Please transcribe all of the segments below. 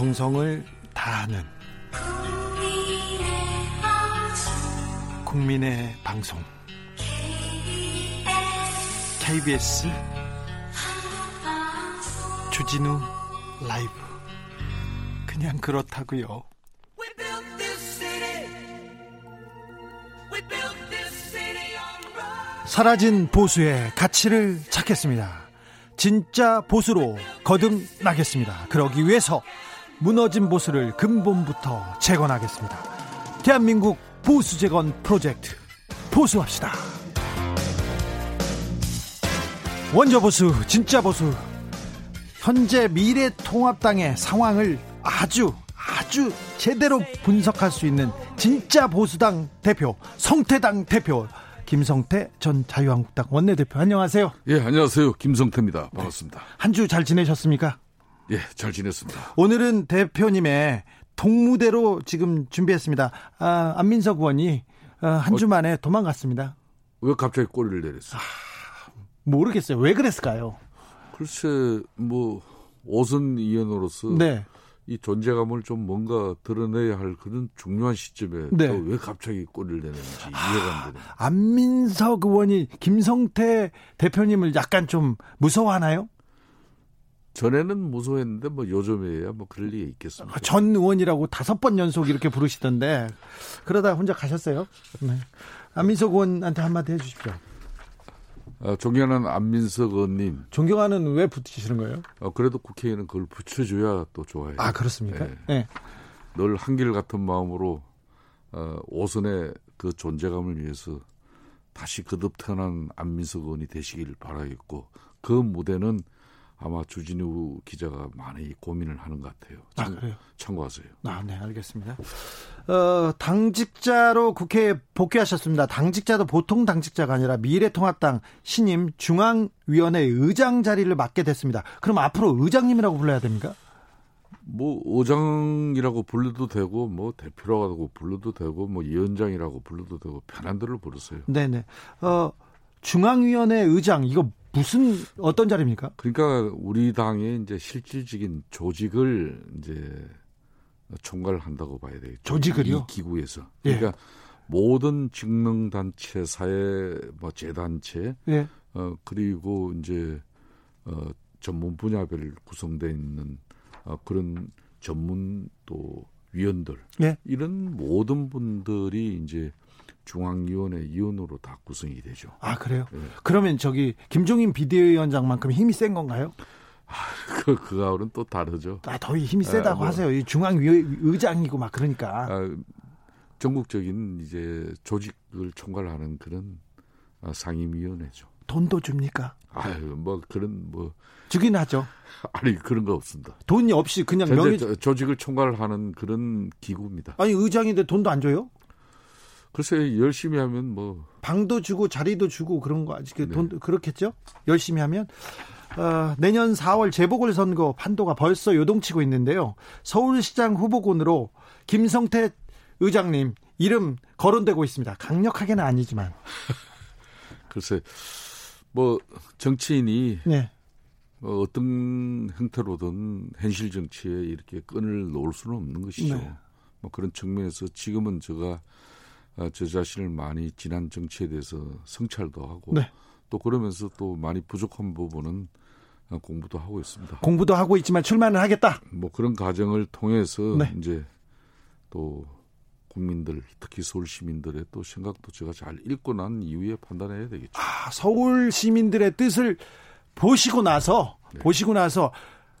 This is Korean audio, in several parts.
정성을 다하는 국민의 방송 KBS 주진우 라이브 그냥 그렇다고요. 사라진 보수의 가치를 찾겠습니다. 진짜 보수로 거듭나겠습니다. 그러기 위해서 무너진 보수를 근본부터 재건하겠습니다. 대한민국 보수 재건 프로젝트 보수합시다. 원조 보수, 진짜 보수. 현재 미래 통합당의 상황을 아주 아주 제대로 분석할 수 있는 진짜 보수당 대표, 성태당 대표 김성태 전 자유한국당 원내대표 안녕하세요. 예, 안녕하세요. 김성태입니다. 반갑습니다. 네. 한주 잘 지내셨습니까? 예, 잘 지냈습니다. 오늘은 대표님의 동무대로 지금 준비했습니다. 아, 안민석 의원이 아, 한주 어, 만에 도망갔습니다. 왜 갑자기 꼬리를 내렸어요? 아, 모르겠어요. 왜 그랬을까요? 글쎄, 뭐 오선 의원으로서 네. 이 존재감을 좀 뭔가 드러내야 할 그런 중요한 시점에 네. 왜 갑자기 꼬리를 내는지 이해가 안 되네요. 안민석 의원이 김성태 대표님을 약간 좀 무서워하나요? 전에는 무서워했는데 뭐 요즘에야 뭐 그럴 리가 있겠습니까? 아, 전 의원이라고 다섯 번 연속 이렇게 부르시던데 그러다 혼자 가셨어요. 네. 안민석 의원한테 한마디 해주십시오. 아, 존경하는 안민석 의원님. 존경하는 왜 붙이시는 거예요? 어, 그래도 국회의원은 그걸 붙여줘야 또 좋아해요. 아 그렇습니까? 네. 네. 늘 한길 같은 마음으로 어, 오선의 그 존재감을 위해서 다시 거듭 태어난 안민석 의원이 되시길 바라겠고 그 무대는 아마 주진우 기자가 많이 고민을 하는 것 같아요. 참, 아, 그래요? 참고하세요. 아, 네, 알겠습니다. 어, 당직자로 국회에 복귀하셨습니다. 당직자도 보통 당직자가 아니라 미래통합당 신임 중앙위원회 의장 자리를 맡게 됐습니다. 그럼 앞으로 의장님이라고 불러야 됩니까? 뭐 의장이라고 불러도 되고 뭐 대표라고 불러도 되고 뭐 위원장이라고 불러도 되고 편한 대로 부르세요. 네네. 어 중앙위원회 의장 이거 무슨 어떤 자리입니까? 그러니까 우리 당의 이제 실질적인 조직을 이제 총괄한다고 봐야 되겠죠. 조직을요? 이 기구에서. 예. 그러니까 예. 모든 직능 단체, 사회 뭐 재단체, 예. 어 그리고 이제 어 전문 분야별 구성되어 있는 어 그런 전문 또 위원들 예. 이런 모든 분들이 이제 중앙위원회 위원으로 다 구성이 되죠. 아 그래요? 네. 그러면 저기 김종인 비대위원장만큼 힘이 센 건가요? 아, 그 그하고는 또 다르죠. 아, 더 힘이 세다고 아, 뭐, 하세요. 이 중앙의장이고 막 그러니까. 아, 전국적인 이제 조직을 총괄하는 그런 아, 상임위원회죠. 돈도 줍니까? 아유, 뭐 그런 뭐 주긴 하죠. 아니 그런 거 없습니다. 돈이 없이 그냥 명의 조직을 총괄하는 그런 기구입니다. 아니 의장인데 돈도 안 줘요? 글쎄 열심히 하면 뭐 방도 주고 자리도 주고 그런 거 아직 네. 돈 그렇겠죠? 열심히 하면 어, 내년 4월 재보궐 선거 판도가 벌써 요동치고 있는데요. 서울시장 후보군으로 김성태 의장님 이름 거론되고 있습니다. 강력하게는 아니지만 글쎄 뭐 정치인이 네. 뭐 어떤 형태로든 현실 정치에 이렇게 끈을 놓을 수는 없는 것이죠. 네. 뭐 그런 측면에서 지금은 제가 어, 저 자신을 많이 지난 정치에 대해서 성찰도 하고 네. 또 그러면서 또 많이 부족한 부분은 어, 공부도 하고 있습니다. 공부도 하고 있지만 출마는 하겠다. 뭐 그런 과정을 통해서 네. 이제 또 국민들 특히 서울 시민들의 또 생각도 제가 잘 읽고 난 이후에 판단해야 되겠죠. 아, 서울 시민들의 뜻을 보시고 나서 네. 보시고 나서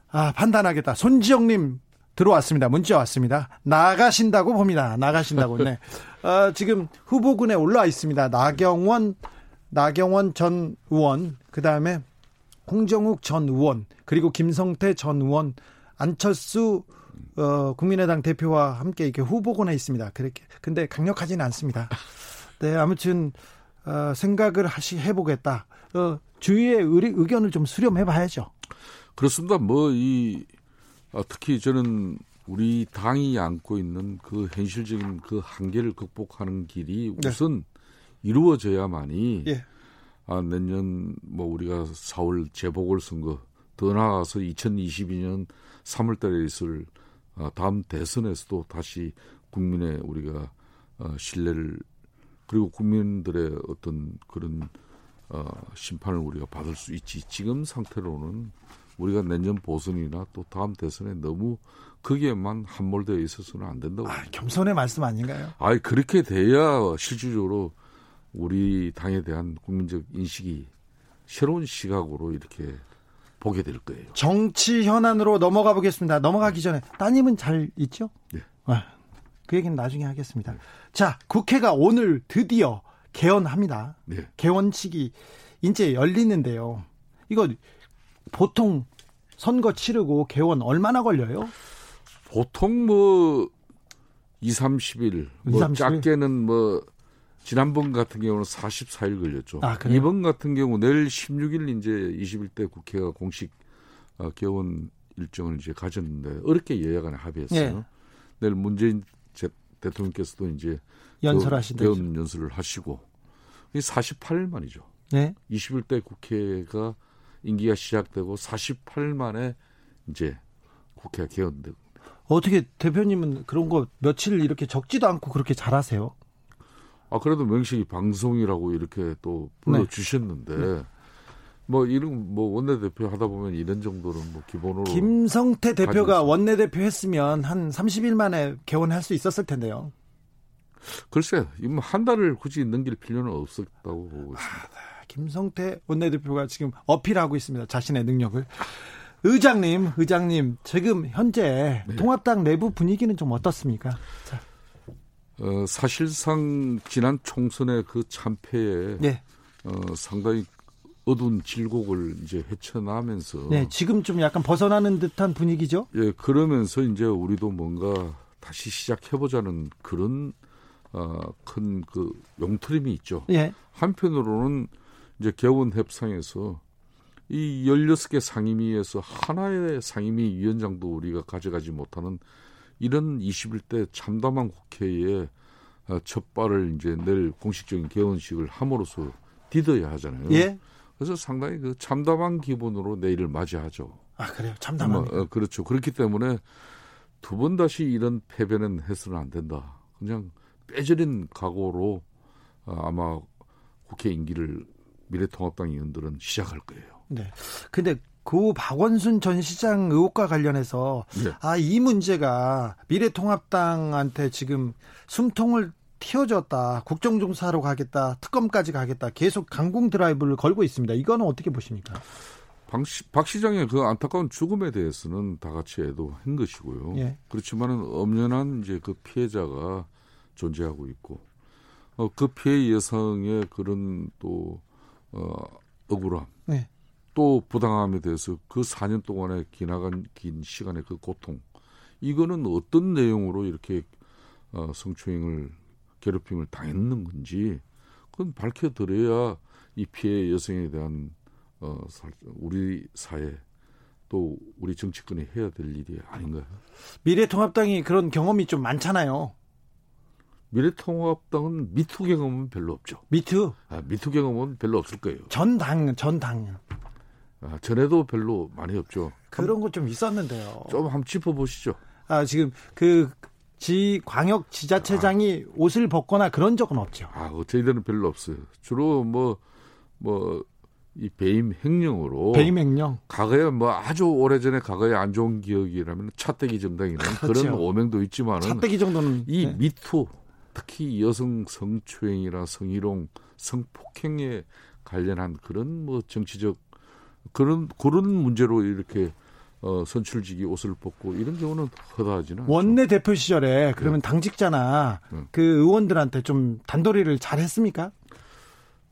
아, 판단하겠다. 손지영님 들어왔습니다. 문자 왔습니다. 나가신다고 봅니다. 나가신다고. 네. 어, 지금 후보군에 올라와 있습니다. 나경원, 나경원 전 의원, 그 다음에 홍정욱 전 의원, 그리고 김성태 전 의원, 안철수 어, 국민의당 대표와 함께 이렇게 후보군에 있습니다. 그렇게 근데 강력하지는 않습니다. 네, 아무튼 어, 생각을 하시 해보겠다. 어, 주위의 의, 의견을 좀 수렴해봐야죠. 그렇습니다. 뭐이 어, 특히 저는 우리 당이 안고 있는 그 현실적인 그 한계를 극복하는 길이 네. 우선 이루어져야만이 예. 아, 내년 뭐 우리가 4월 재보궐 선거 더 나아가서 2022년 3월 달에 있을 어, 다음 대선에서도 다시 국민의 우리가 어, 신뢰를 그리고 국민들의 어떤 그런 어, 심판을 우리가 받을 수 있지. 지금 상태로는 우리가 내년 보선이나 또 다음 대선에 너무 거기에만 함몰되어 있어서는 안 된다고. 아, 겸손의 말씀 아닌가요? 아, 그렇게 돼야 실질적으로 우리 당에 대한 국민적 인식이 새로운 시각으로 이렇게 보게 될 거예요. 정치 현안으로 넘어가 보겠습니다. 넘어가기 전에 따님은 잘 있죠? 네. 아, 그 얘기는 나중에 하겠습니다. 자, 국회가 오늘 드디어 개원합니다. 네. 개원식이 이제 열리는데요. 이거 보통 선거 치르고 개원 얼마나 걸려요? 보통 뭐 2, 30일, 뭐 30일? 작게는 뭐 지난번 같은 경우는 44일 걸렸죠. 아, 이번 같은 경우 내일 16일 이제 21대 국회가 공식 어, 개원 일정을 이제 가졌는데 어렵게 여야 간에 합의했어요. 네. 내일 문재인 대통령께서도 이제 연설하신다. 개원 연설을 하시고 이 48일 만이죠. 네. 21대 국회가 임기가 시작되고 48일 만에 이제 국회가 개원되고 어떻게 대표님은 그런 거 며칠 이렇게 적지도 않고 그렇게 잘하세요? 아 그래도 명식이 방송이라고 이렇게 또 불러 주셨는데 네. 네. 뭐 이런 뭐 원내 대표 하다 보면 이런 정도는 뭐 기본으로 김성태 대표가 원내 대표 했으면 한 30일 만에 개원할 수 있었을 텐데요. 글쎄, 한 달을 굳이 넘길 필요는 없었다고 보고 있습니다. 아, 김성태 원내대표가 지금 어필하고 있습니다. 자신의 능력을. 의장님, 의장님, 지금 현재 네. 통합당 내부 분위기는 좀 어떻습니까? 자. 어, 사실상 지난 총선의 그 참패에 네. 어, 상당히 어두운 질곡을 이제 헤쳐나면서 네, 지금 좀 약간 벗어나는 듯한 분위기죠. 예, 그러면서 이제 우리도 뭔가 다시 시작해 보자는 그런 어, 큰 그 용트림이 있죠. 예. 한편으로는 이제 개원 협상에서 이 16개 상임위에서 하나의 상임위 위원장도 우리가 가져가지 못하는 이런 21대 참담한 국회에 어, 첫 발을 이제 내일 공식적인 개원식을 함으로써 디뎌야 하잖아요. 예. 그래서 상당히 그 참담한 기분으로 내일을 맞이하죠. 아 그래요, 참담한. 어, 그렇죠. 그렇기 때문에 두 번 다시 이런 패배는 해서는 안 된다. 그냥 빼저린 각오로 어, 아마 국회 임기를 미래통합당 의원들은 시작할 거예요. 네. 근데 그 박원순 전 시장 의혹과 관련해서 네. 아이 문제가 미래통합당한테 지금 숨통을 튀어졌다. 국정조사로 가겠다. 특검까지 가겠다. 계속 강공 드라이브를 걸고 있습니다. 이거는 어떻게 보십니까? 박, 시, 박 시장의 그 안타까운 죽음에 대해서는 다 같이 애도한 것이고요. 예. 그렇지만은 엄연한 이제 그 피해자가 존재하고 있고 어, 그 피해 여성의 그런 또 어, 억울함 네. 또 부당함에 대해서 그 4년 동안에 기나간 긴 시간의 그 고통 이거는 어떤 내용으로 이렇게 어, 성추행을 괴롭힘을 당했는 건지 그건 밝혀드려야 이 피해 여성에 대한 어, 우리 사회 또 우리 정치권이 해야 될 일이 아닌가요? 미래통합당이 그런 경험이 좀 많잖아요. 미래통합당은 미투 경험은 별로 없죠. 미투? 아, 미투 경험은 별로 없을 거예요. 전당, 전당. 아, 전에도 별로 많이 없죠. 그런 거 좀 있었는데요. 좀 한번 짚어보시죠. 아, 지금 그, 지, 광역 지자체장이 아. 옷을 벗거나 그런 적은 없죠. 아, 저희들은 별로 없어요. 주로 뭐, 뭐, 이 배임 횡령으로 배임 횡령 과거에 뭐 아주 오래전에 과거에 안 좋은 기억이라면 차떼기 정당이라는 그렇죠. 그런 오명도 있지만은 차떼기 정도는 이 네. 미투 특히 여성 성추행이나 성희롱, 성폭행에 관련한 그런 뭐 정치적 그런 그런 문제로 이렇게 어, 선출직이 옷을 벗고 이런 경우는 허다하지는 원내 대표 시절에 그러면 네. 당직자나 네. 그 의원들한테 좀 단도리를 잘 했습니까?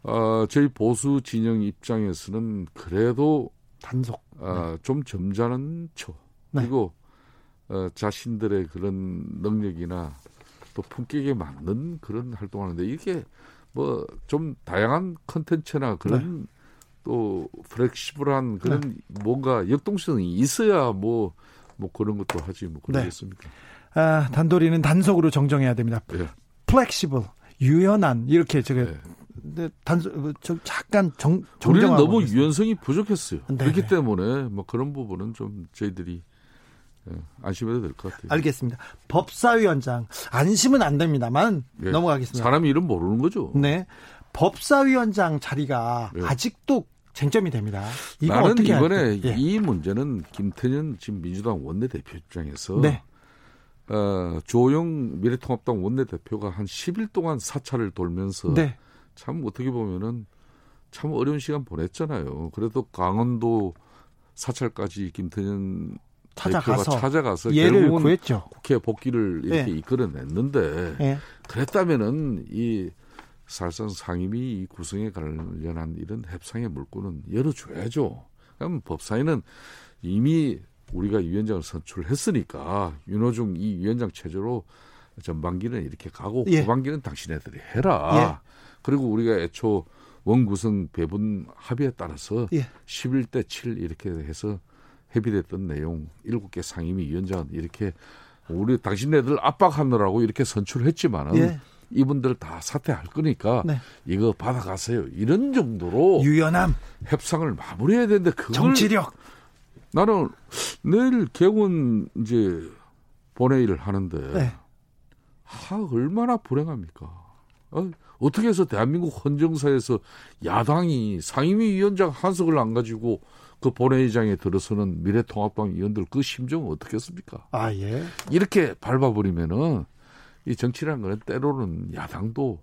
어, 저희 보수 진영 입장에서는 그래도 단속 어, 네. 좀 점잖은 초 네. 그리고 어, 자신들의 그런 능력이나 또 품격에 맞는 그런 활동하는데 이게 뭐 좀 다양한 컨텐츠나 그런 네. 또 flexible한 그런 네. 뭔가 역동성이 있어야 뭐뭐 뭐 그런 것도 하지 뭐 그러겠습니까? 네. 아, 단도리는 단속으로 정정해야 됩니다. 네. flexible, 유연한 이렇게 저게 네. 근데 단속 저 잠깐 정 우리는 너무 유연성이 부족했어요. 네. 그렇기 때문에 뭐 그런 부분은 좀 저희들이 네, 안심해도 될 것 같아요. 알겠습니다. 법사위원장 안심은 안 됩니다만 네, 넘어가겠습니다. 사람 이름 모르는 거죠. 네. 법사위원장 자리가 네. 아직도 쟁점이 됩니다. 나는 이번에 예. 이 문제는 김태년 지금 민주당 원내대표 입장에서 네. 어, 조영 미래통합당 원내대표가 한 10일 동안 사찰을 돌면서 네. 참 어떻게 보면은 참 어려운 시간 보냈잖아요. 그래도 강원도 사찰까지 김태년 찾아가서 대표가 찾아가서 결국은 구했죠. 국회 복귀를 이렇게 네. 이끌어냈는데 네. 그랬다면은 이 사실상 상임위 이 구성에 관련한 이런 협상의 물꼬는 열어줘야죠. 그럼 법사위는 이미 우리가 위원장을 선출했으니까 윤호중 이 위원장 체제로 전반기는 이렇게 가고 예. 후반기는 당신네들이 해라. 예. 그리고 우리가 애초 원구성 배분 합의에 따라서 예. 11대 7 이렇게 해서 협의됐던 내용 7개 상임위 위원장은 이렇게 우리 당신네들 압박하느라고 이렇게 선출했지만은 예. 이분들 다 사퇴할 거니까 네. 이거 받아가세요. 이런 정도로 유연함 협상을 마무리해야 되는데 그걸 정치력 나는 내일 개원 이제 본회의를 하는데 네. 하 얼마나 불행합니까? 어, 어떻게 해서 대한민국 헌정사에서 야당이 상임위 위원장 한석을 안 가지고 그 본회의장에 들어서는 미래통합당 의원들 그 심정은 어떻겠습니까? 아 예. 이렇게 밟아버리면은 이 정치라는 거는 때로는 야당도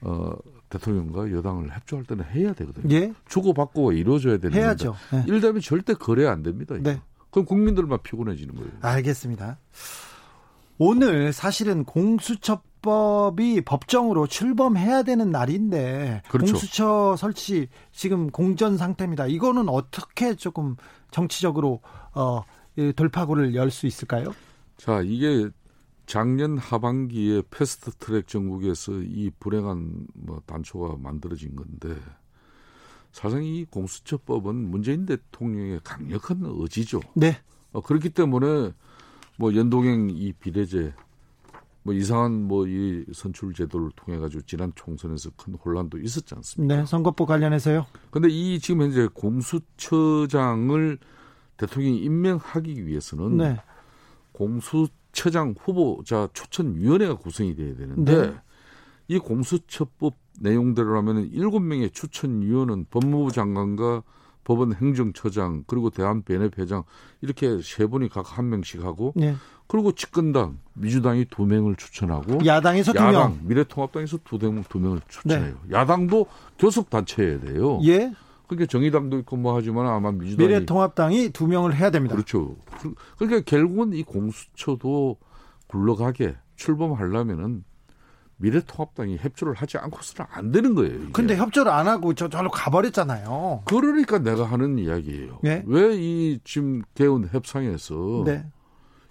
어, 대통령과 여당을 협조할 때는 해야 되거든요. 예? 주고받고 이루어져야 되는 해야죠. 네. 이러면 절대 거래 안 됩니다. 이거. 네. 그럼 국민들만 피곤해지는 거예요. 알겠습니다. 오늘 사실은 공수처법이 법정으로 출범해야 되는 날인데 그렇죠. 공수처 설치 지금 공전 상태입니다. 이거는 어떻게 조금 정치적으로 어, 돌파구를 열 수 있을까요? 자, 이게 작년 하반기에 패스트 트랙 정국에서 이 불행한 뭐 단초가 만들어진 건데 사실 이 공수처법은 문재인 대통령의 강력한 의지죠. 네. 어, 그렇기 때문에 뭐 연동형 이 비례제 뭐 이상한 뭐 이 선출 제도를 통해 가지고 지난 총선에서 큰 혼란도 있었지 않습니까? 네, 선거법 관련해서요. 근데 이 지금 현재 공수처장을 대통령이 임명하기 위해서는 네. 공수 처장 후보자 추천위원회가 구성이 돼야 되는데 네. 이 공수처법 내용대로라면 일곱 명의 추천위원은 법무부 장관과 법원 행정처장 그리고 대한변협회장 이렇게 세 분이 각 한 명씩 하고 네. 그리고 집권당 민주당이 두 명을 추천하고 야당에서 두 명, 미래통합당에서 두, 명, 두 명을 추천해요. 네. 야당도 교섭 단체여야 돼요. 예. 그러니까 정의당도 있고 뭐 하지만 아마 민주당이 미래통합당이 두 명을 해야 됩니다. 그렇죠. 그러니까 결국은 이 공수처도 굴러가게 출범하려면은 미래통합당이 협조를 하지 않고서는 안 되는 거예요. 이게. 근데 협조를 안 하고 저 저로 가버렸잖아요. 그러니까 내가 하는 이야기예요. 네? 왜이 지금 개헌 협상에서 네.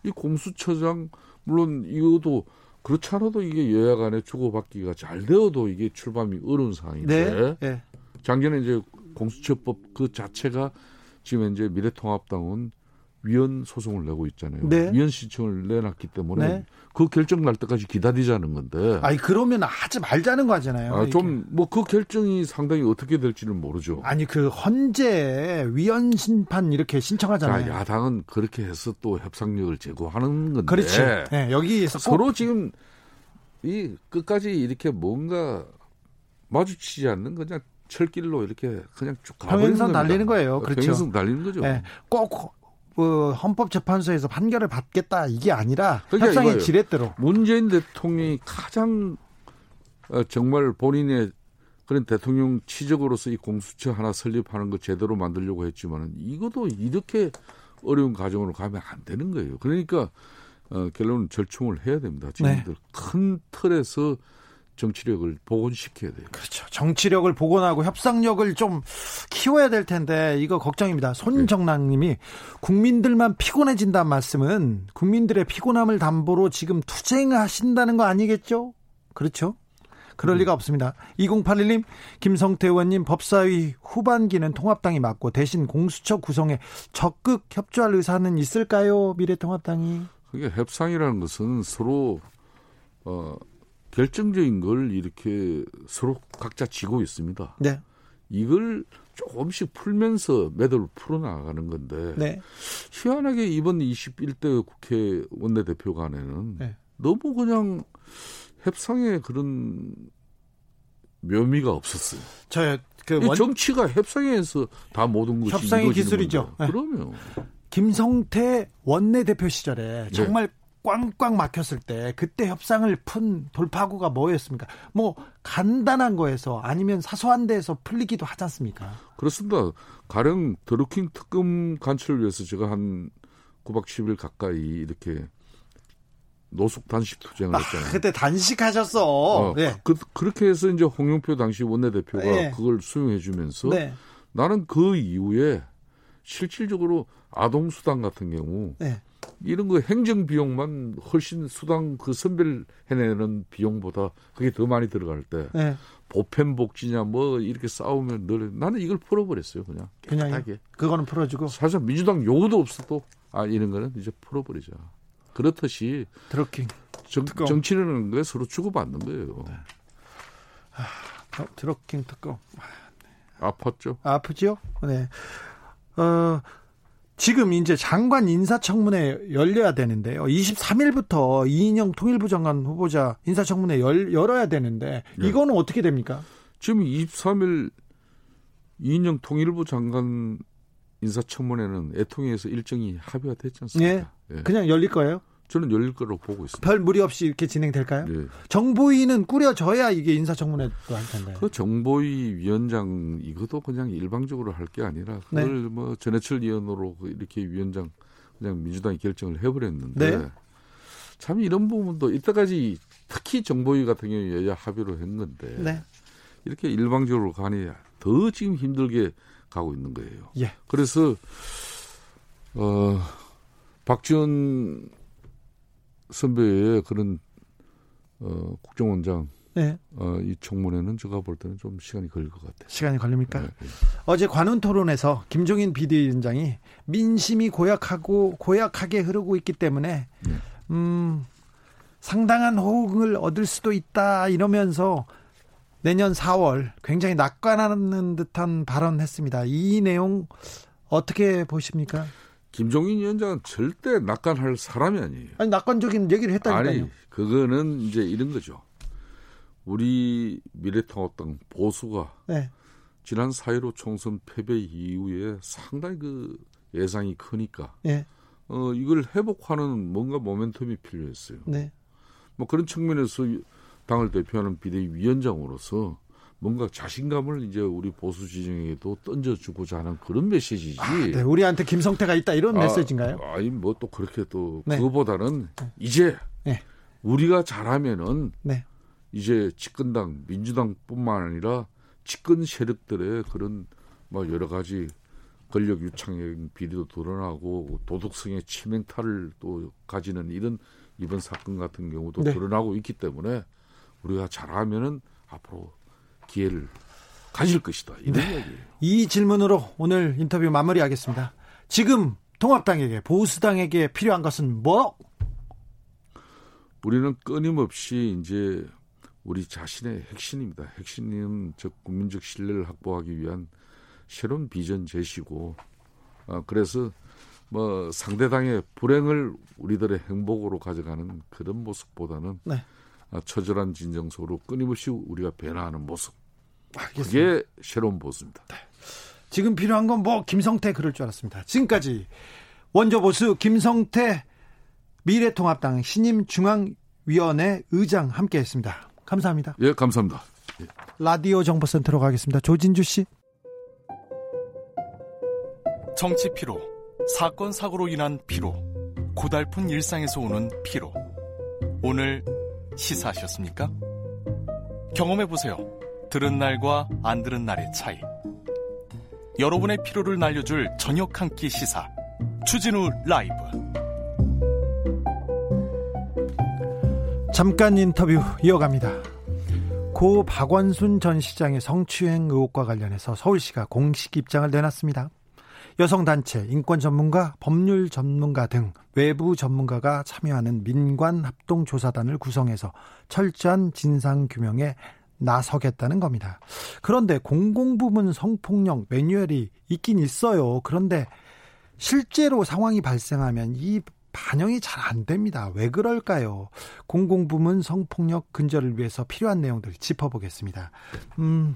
이 공수처장 물론 이것도 그렇지 않아도 이게 여야 간에 주고받기가 잘 되어도 이게 출범이 어려운 상황인데 네? 네. 작년에 이제 공수처법 그 자체가 지금 이제 미래통합당은 위헌 소송을 내고 있잖아요. 네. 위헌 신청을 내놨기 때문에 네. 그 결정 날 때까지 기다리자는 건데. 아니 그러면 하지 말자는 거잖아요. 아, 좀뭐 그 결정이 상당히 어떻게 될지는 모르죠. 아니 그 헌재 위헌 심판 이렇게 신청하잖아요. 자, 야당은 그렇게 해서 또 협상력을 제고하는 건데. 그렇지. 네, 여기에서 서로 지금 이 끝까지 이렇게 뭔가 마주치지 않는 그냥 철길로 이렇게 그냥 쭉 평행선 달리는 거예요. 그렇죠. 평행선 달리는 거죠. 네. 꼭그 헌법재판소에서 판결을 받겠다 이게 아니라 그러니까 협상의 지렛대로 문재인 대통령이 가장 어, 정말 본인의 그런 대통령 치적으로서 이 공수처 하나 설립하는 거 제대로 만들려고 했지만은 이것도 이렇게 어려운 과정으로 가면 안 되는 거예요. 그러니까 어, 결론은 절충을 해야 됩니다. 지금들 네. 큰 틀에서 정치력을 복원시켜야 돼요. 그렇죠. 정치력을 복원하고 협상력을 좀 키워야 될 텐데 이거 걱정입니다. 손정랑님이 국민들만 피곤해진다는 말씀은 국민들의 피곤함을 담보로 지금 투쟁하신다는 거 아니겠죠? 그렇죠. 그럴 음. 리가 없습니다. 2081님, 김성태 의원님 법사위 후반기는 통합당이 맞고 대신 공수처 구성에 적극 협조할 의사는 있을까요? 미래통합당이. 그게 협상이라는 것은 서로 어 결정적인 걸 이렇게 서로 각자 지고 있습니다. 네. 이걸 조금씩 풀면서 매듭을 풀어나가는 건데 네. 희한하게 이번 21대 국회 원내대표 간에는 네. 너무 그냥 협상에 그런 묘미가 없었어요. 저 그 원... 정치가 협상에서 다 모든 것이 협상의 기술이죠. 네. 그러면 김성태 원내대표 시절에 네. 정말 네. 꽝꽝 막혔을 때 그때 협상을 푼 돌파구가 뭐였습니까? 뭐 간단한 거에서 아니면 사소한 데에서 풀리기도 하지 않습니까? 그렇습니다. 가령 드루킹 특검 간출을 위해서 제가 한 9박 10일 가까이 이렇게 노숙 단식 투쟁을 아, 했잖아요. 그때 단식하셨어. 어, 네. 그, 그렇게 해서 이제 홍영표 당시 원내대표가 네. 그걸 수용해주면서 네. 나는 그 이후에 실질적으로 아동수당 같은 경우 네. 이런 거 행정 비용만 훨씬 수당 그 선별 해내는 비용보다 그게 더 많이 들어갈 때 네. 보편 복지냐 뭐 이렇게 싸우면 늘 나는 이걸 풀어버렸어요 그냥 깨끗하게 그거는 풀어주고 사실 민주당 요구도 없어도 아 이런 거는 이제 풀어버리자 그렇듯이 드러킹 정, 정치는 게 서로 주고받는 거예요. 네. 아, 어, 드러킹 특검 아팠죠? 아프죠? 네. 어, 지금 이제 장관 인사청문회 열려야 되는데요. 23일부터 이인영 통일부 장관 후보자 인사청문회 열, 열어야 되는데 네. 이거는 어떻게 됩니까? 지금 23일 이인영 통일부 장관 인사청문회는 애통위에서 일정이 합의가 됐지 않습니까? 네. 예. 그냥 열릴 거예요? 저는 열릴 거로 보고 있습니다. 별 무리 없이 이렇게 진행될까요? 네. 정보위는 꾸려져야 이게 인사청문회도 할 텐데. 그 정보위 위원장 이것도 그냥 일방적으로 할 게 아니라 그걸 네. 뭐 전해철 위원으로 이렇게 위원장 그냥 민주당이 결정을 해버렸는데 네. 참 이런 부분도 이때까지 특히 정보위 같은 경우에 여야 합의로 했는데 네. 이렇게 일방적으로 가니 더 지금 힘들게 가고 있는 거예요. 예. 그래서 어 박지원 선배의 그런 어, 국정원장 네. 어, 이 청문회는 제가 볼 때는 좀 시간이 걸릴 것 같아요. 시간이 걸립니까? 네, 네. 어제 관훈 토론에서 김종인 비대위원장이 민심이 고약하고 고약하게 흐르고 있기 때문에 네. 음, 상당한 호응을 얻을 수도 있다 이러면서 내년 4월 굉장히 낙관하는 듯한 발언했습니다. 이 내용 어떻게 보십니까? 김종인 위원장은 절대 낙관할 사람이 아니에요. 아니 낙관적인 얘기를 했다니까요. 아니 그거는 이제 이런 거죠. 우리 미래통합당 보수가 네. 지난 4.15 총선 패배 이후에 상당히 그 예상이 크니까 네. 어 이걸 회복하는 뭔가 모멘텀이 필요했어요. 네. 뭐 그런 측면에서 당을 대표하는 비대위원장으로서 뭔가 자신감을 이제 우리 보수 지정에도 던져주고자 하는 그런 메시지지. 아, 네, 우리한테 김성태가 있다 이런 아, 메시지인가요? 아니 뭐 또 그렇게 또 네. 그거보다는 네. 이제 네. 우리가 잘하면은 네. 이제 집권당 민주당뿐만 아니라 집권 세력들의 그런 뭐 여러 가지 권력 유착의 비리도 드러나고 도덕성의 치명타를 또 가지는 이런 이번 사건 같은 경우도 네. 드러나고 있기 때문에 우리가 잘하면은 앞으로 기회를 가질 것이다. 이런 네. 이야기예요. 이 질문으로 오늘 인터뷰 마무리하겠습니다. 지금 통합당에게 보수당에게 필요한 것은 뭐? 우리는 끊임없이 이제 우리 자신의 핵심입니다. 핵심은 즉 국민적 신뢰를 확보하기 위한 새로운 비전 제시고 어, 그래서 뭐 상대당의 불행을 우리들의 행복으로 가져가는 그런 모습보다는 네. 아, 처절한 진정서로 끊임없이 우리가 변화하는 모습. 알겠습니다. 그게 새로운 모습입니다. 네. 지금 필요한 건 뭐 김성태 그럴 줄 알았습니다. 지금까지 원조 보수 김성태 미래통합당 신임 중앙위원회 의장 함께했습니다. 감사합니다. 예, 감사합니다. 예. 라디오 정보센터로 가겠습니다. 조진주 씨. 정치 피로, 사건 사고로 인한 피로, 고달픈 일상에서 오는 피로. 오늘 시사하셨습니까? 경험해보세요. 들은 날과 안 들은 날의 차이. 여러분의 피로를 날려줄 저녁 한 끼 시사. 추진우 라이브. 잠깐 인터뷰 이어갑니다. 고 박원순 전 시장의 성추행 의혹과 관련해서 서울시가 공식 입장을 내놨습니다. 여성단체, 인권 전문가, 법률 전문가 등 외부 전문가가 참여하는 민관 합동조사단을 구성해서 철저한 진상 규명에 나서겠다는 겁니다. 그런데 공공부문 성폭력 매뉴얼이 있긴 있어요. 그런데 실제로 상황이 발생하면 이 반영이 잘 안 됩니다. 왜 그럴까요? 공공부문 성폭력 근절을 위해서 필요한 내용들 짚어보겠습니다. 음,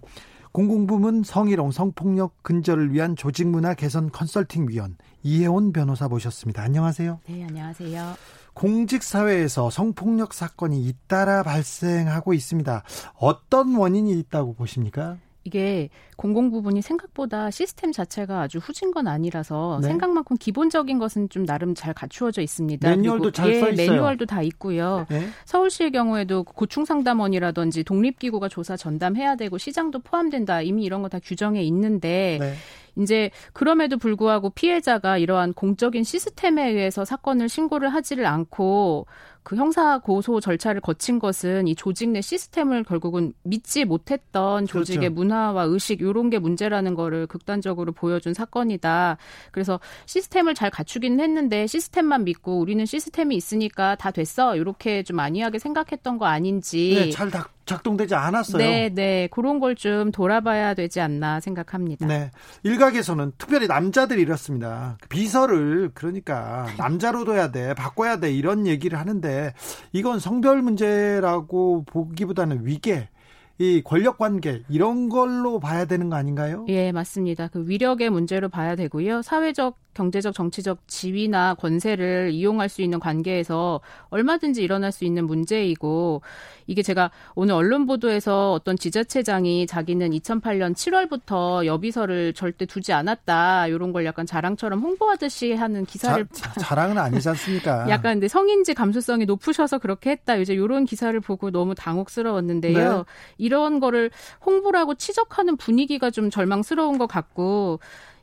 공공부문 성희롱 성폭력 근절을 위한 조직문화 개선 컨설팅위원 이혜원 변호사 모셨습니다. 안녕하세요. 네, 안녕하세요. 공직사회에서 성폭력 사건이 잇따라 발생하고 있습니다. 어떤 원인이 있다고 보십니까? 이게 공공 부분이 생각보다 시스템 자체가 아주 후진 건 아니라서 네. 생각만큼 기본적인 것은 좀 나름 잘 갖추어져 있습니다. 매뉴얼도 잘써 있어요. 매뉴얼도 다 있고요. 네. 서울시의 경우에도 고충 상담원이라든지 독립기구가 조사 전담해야 되고 시장도 포함된다. 이미 이런 거 다 규정에 있는데 네. 이제 그럼에도 불구하고 피해자가 이러한 공적인 시스템에 의해서 사건을 신고를 하지를 않고 그 형사 고소 절차를 거친 것은 이 조직 내 시스템을 결국은 믿지 못했던 조직의 그렇죠. 문화와 의식 요런 게 문제라는 거를 극단적으로 보여준 사건이다. 그래서 시스템을 잘 갖추기는 했는데 시스템만 믿고 우리는 시스템이 있으니까 다 됐어. 이렇게 좀 안이하게 생각했던 거 아닌지. 네, 잘 작동되지 않았어요. 네, 네. 그런 걸 좀 돌아봐야 되지 않나 생각합니다. 네. 일각에서는 특별히 남자들이 이렇습니다. 비서를 그러니까 남자로 둬야 돼, 바꿔야 돼 이런 얘기를 하는데 이건 성별 문제라고 보기보다는 위계 이 권력 관계 이런 걸로 봐야 되는 거 아닌가요? 예, 맞습니다. 그 위력의 문제로 봐야 되고요. 사회적 경제적, 정치적 지위나 권세를 이용할 수 있는 관계에서 얼마든지 일어날 수 있는 문제이고 이게 제가 오늘 언론 보도에서 어떤 지자체장이 자기는 2008년 7월부터 여비서를 절대 두지 않았다 이런 걸 약간 자랑처럼 홍보하듯이 하는 기사를 자, 자 랑은 아니지 않습니까? 약간 근데 성인지 감수성이 높으셔서 그렇게 했다 이제 이런 기사를 보고 너무 당혹스러웠는데요. 네. 이런 거를 홍보라고 치적하는 분위기가 좀 절망스러운 것 같고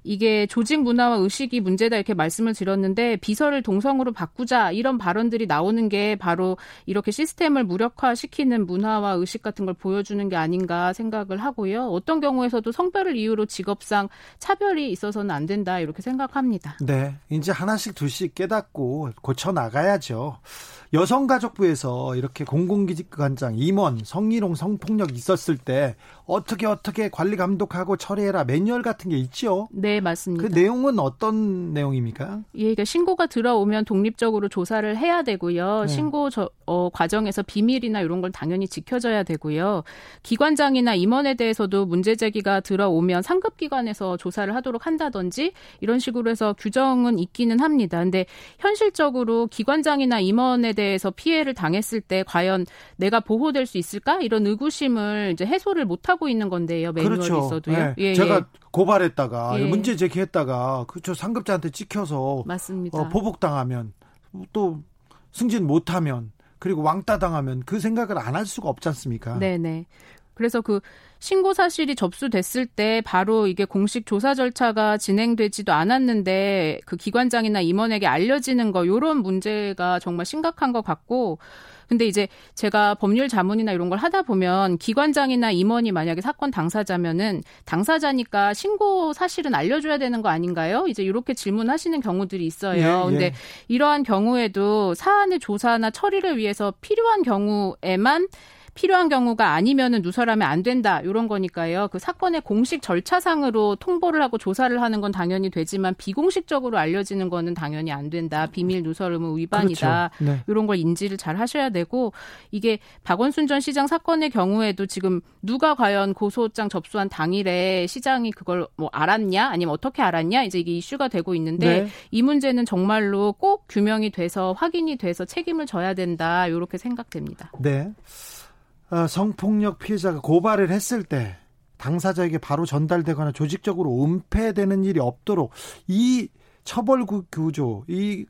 이게 조직 문화와 의식이 문제다 이렇게 말씀을 드렸는데 비서를 동성으로 바꾸자 이런 발언들이 나오는 게 바로 이렇게 시스템을 무력화시키는 문화와 의식 같은 걸 보여주는 게 아닌가 생각을 하고요. 어떤 경우에서도 성별을 이유로 직업상 차별이 있어서는 안 된다 이렇게 생각합니다. 네. 이제 하나씩 둘씩 깨닫고 고쳐 나가야죠. 여성가족부에서 이렇게 공공기관장 임원 성희롱 성폭력 있었을 때 어떻게 어떻게 관리 감독하고 처리해라 매뉴얼 같은 게 있죠. 네 맞습니다. 그 내용은 어떤 내용입니까? 예, 그러니까 신고가 들어오면 독립적으로 조사를 해야 되고요. 네. 신고 저, 어, 과정에서 비밀이나 이런 걸 당연히 지켜져야 되고요. 기관장이나 임원에 대해서도 문제 제기가 들어오면 상급 기관에서 조사를 하도록 한다든지 이런 식으로 해서 규정은 있기는 합니다. 근데 현실적으로 기관장이나 임원에 대해서 피해를 당했을 때 과연 내가 보호될 수 있을까? 이런 의구심을 이제 해소를 못 하고 있는 건데요. 매뉴얼이 그렇죠. 있어도요. 네. 예, 제가 예. 고발했다가 예. 문제 제기했다가 그저 상급자한테 찍혀서 맞습니다. 어, 보복당하면 또 승진 못하면 그리고 왕따 당하면 그 생각을 안 할 수가 없지 않습니까? 네네. 그래서 그 신고 사실이 접수됐을 때 바로 이게 공식 조사 절차가 진행되지도 않았는데 그 기관장이나 임원에게 알려지는 거 요런 문제가 정말 심각한 것 같고 근데 이제 제가 법률 자문이나 이런 걸 하다 보면 기관장이나 임원이 만약에 사건 당사자면은 당사자니까 신고 사실은 알려줘야 되는 거 아닌가요? 이제 이렇게 질문하시는 경우들이 있어요. 예, 예. 근데 이러한 경우에도 사안의 조사나 처리를 위해서 필요한 경우에만 필요한 경우가 아니면은 누설하면 안 된다 이런 거니까요. 그 사건의 공식 절차상으로 통보를 하고 조사를 하는 건 당연히 되지만 비공식적으로 알려지는 거는 당연히 안 된다. 비밀 누설 의무 위반이다. 그렇죠. 네. 이런 걸 인지를 잘 하셔야 되고 이게 박원순 전 시장 사건의 경우에도 지금 누가 과연 고소장 접수한 당일에 시장이 그걸 뭐 알았냐 아니면 어떻게 알았냐 이제 이게 이슈가 되고 있는데 네. 이 문제는 정말로 꼭 규명이 돼서 확인이 돼서 책임을 져야 된다 이렇게 생각됩니다. 네. 어, 성폭력 피해자가 고발을 했을 때 당사자에게 바로 전달되거나 조직적으로 은폐되는 일이 없도록 이 처벌 구조, 이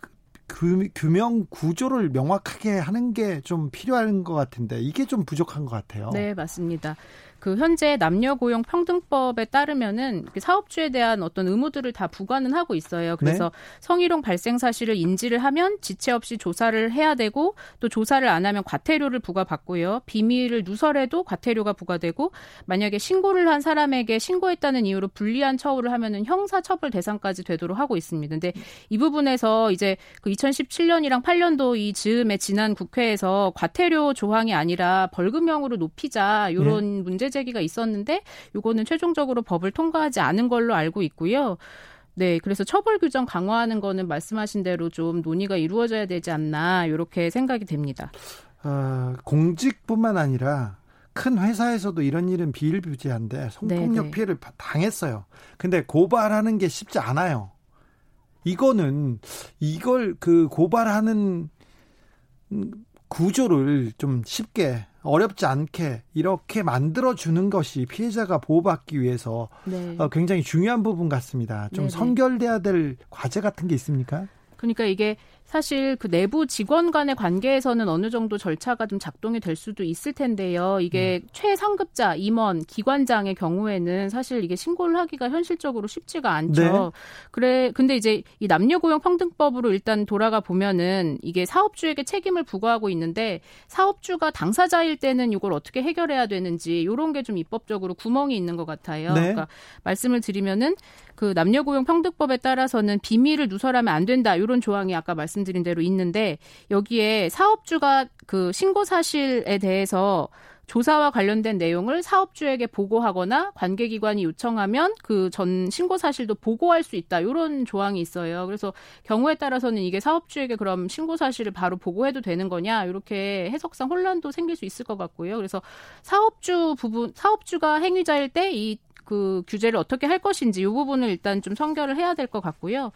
규명 구조를 명확하게 하는 게 좀 필요한 것 같은데 이게 좀 부족한 것 같아요. 네, 맞습니다. 그 현재 남녀 고용 평등법에 따르면은 사업주에 대한 어떤 의무들을 다 부과는 하고 있어요. 그래서 네. 성희롱 발생 사실을 인지를 하면 지체 없이 조사를 해야 되고 또 조사를 안 하면 과태료를 부과받고요. 비밀을 누설해도 과태료가 부과되고 만약에 신고를 한 사람에게 신고했다는 이유로 불리한 처우를 하면은 형사 처벌 대상까지 되도록 하고 있습니다. 근데 이 부분에서 이제 그 2017년이랑 8년도 이 즈음에 지난 국회에서 과태료 조항이 아니라 벌금형으로 높이자 이런 네. 문제 제기가 있었는데 요거는 최종적으로 법을 통과하지 않은 걸로 알고 있고요. 네, 그래서 처벌 규정 강화하는 거는 말씀하신 대로 좀 논의가 이루어져야 되지 않나 이렇게 생각이 됩니다. 어, 공직뿐만 아니라 큰 회사에서도 이런 일은 비일비재한데 성폭력 네네. 피해를 당했어요. 근데 고발하는 게 쉽지 않아요. 이거는 이걸 그 고발하는 구조를 좀 쉽게 어렵지 않게 이렇게 만들어 주는 것이 피해자가 보호받기 위해서 네. 어, 굉장히 중요한 부분 같습니다. 좀 네네. 선결돼야 될 과제 같은 게 있습니까? 그러니까 이게 사실 그 내부 직원 간의 관계에서는 어느 정도 절차가 좀 작동이 될 수도 있을 텐데요. 이게 음. 최상급자 임원 기관장의 경우에는 사실 이게 신고를 하기가 현실적으로 쉽지가 않죠. 네. 그래 근데 이제 이 남녀 고용 평등법으로 일단 돌아가 보면은 이게 사업주에게 책임을 부과하고 있는데 사업주가 당사자일 때는 이걸 어떻게 해결해야 되는지 이런 게 좀 입법적으로 구멍이 있는 것 같아요. 네. 그러니까 말씀을 드리면은 그 남녀 고용 평등법에 따라서는 비밀을 누설하면 안 된다 이런 조항이 아까 말씀 드린 대로 있는데 여기에 사업주가 그 신고 사실에 대해서 조사와 관련된 내용을 사업주에게 보고하거나 관계기관이 요청하면 그 전 신고 사실도 보고할 수 있다. 이런 조항이 있어요. 그래서 경우에 따라서는 이게 사업주에게 그럼 신고 사실을 바로 보고해도 되는 거냐 이렇게 해석상 혼란도 생길 수 있을 것 같고요. 그래서 사업주 부분 사업주가 행위자일 때이 그 규제를 어떻게 할 것인지 이 부분을 일단 좀 성결을 해야 될 것 같고요.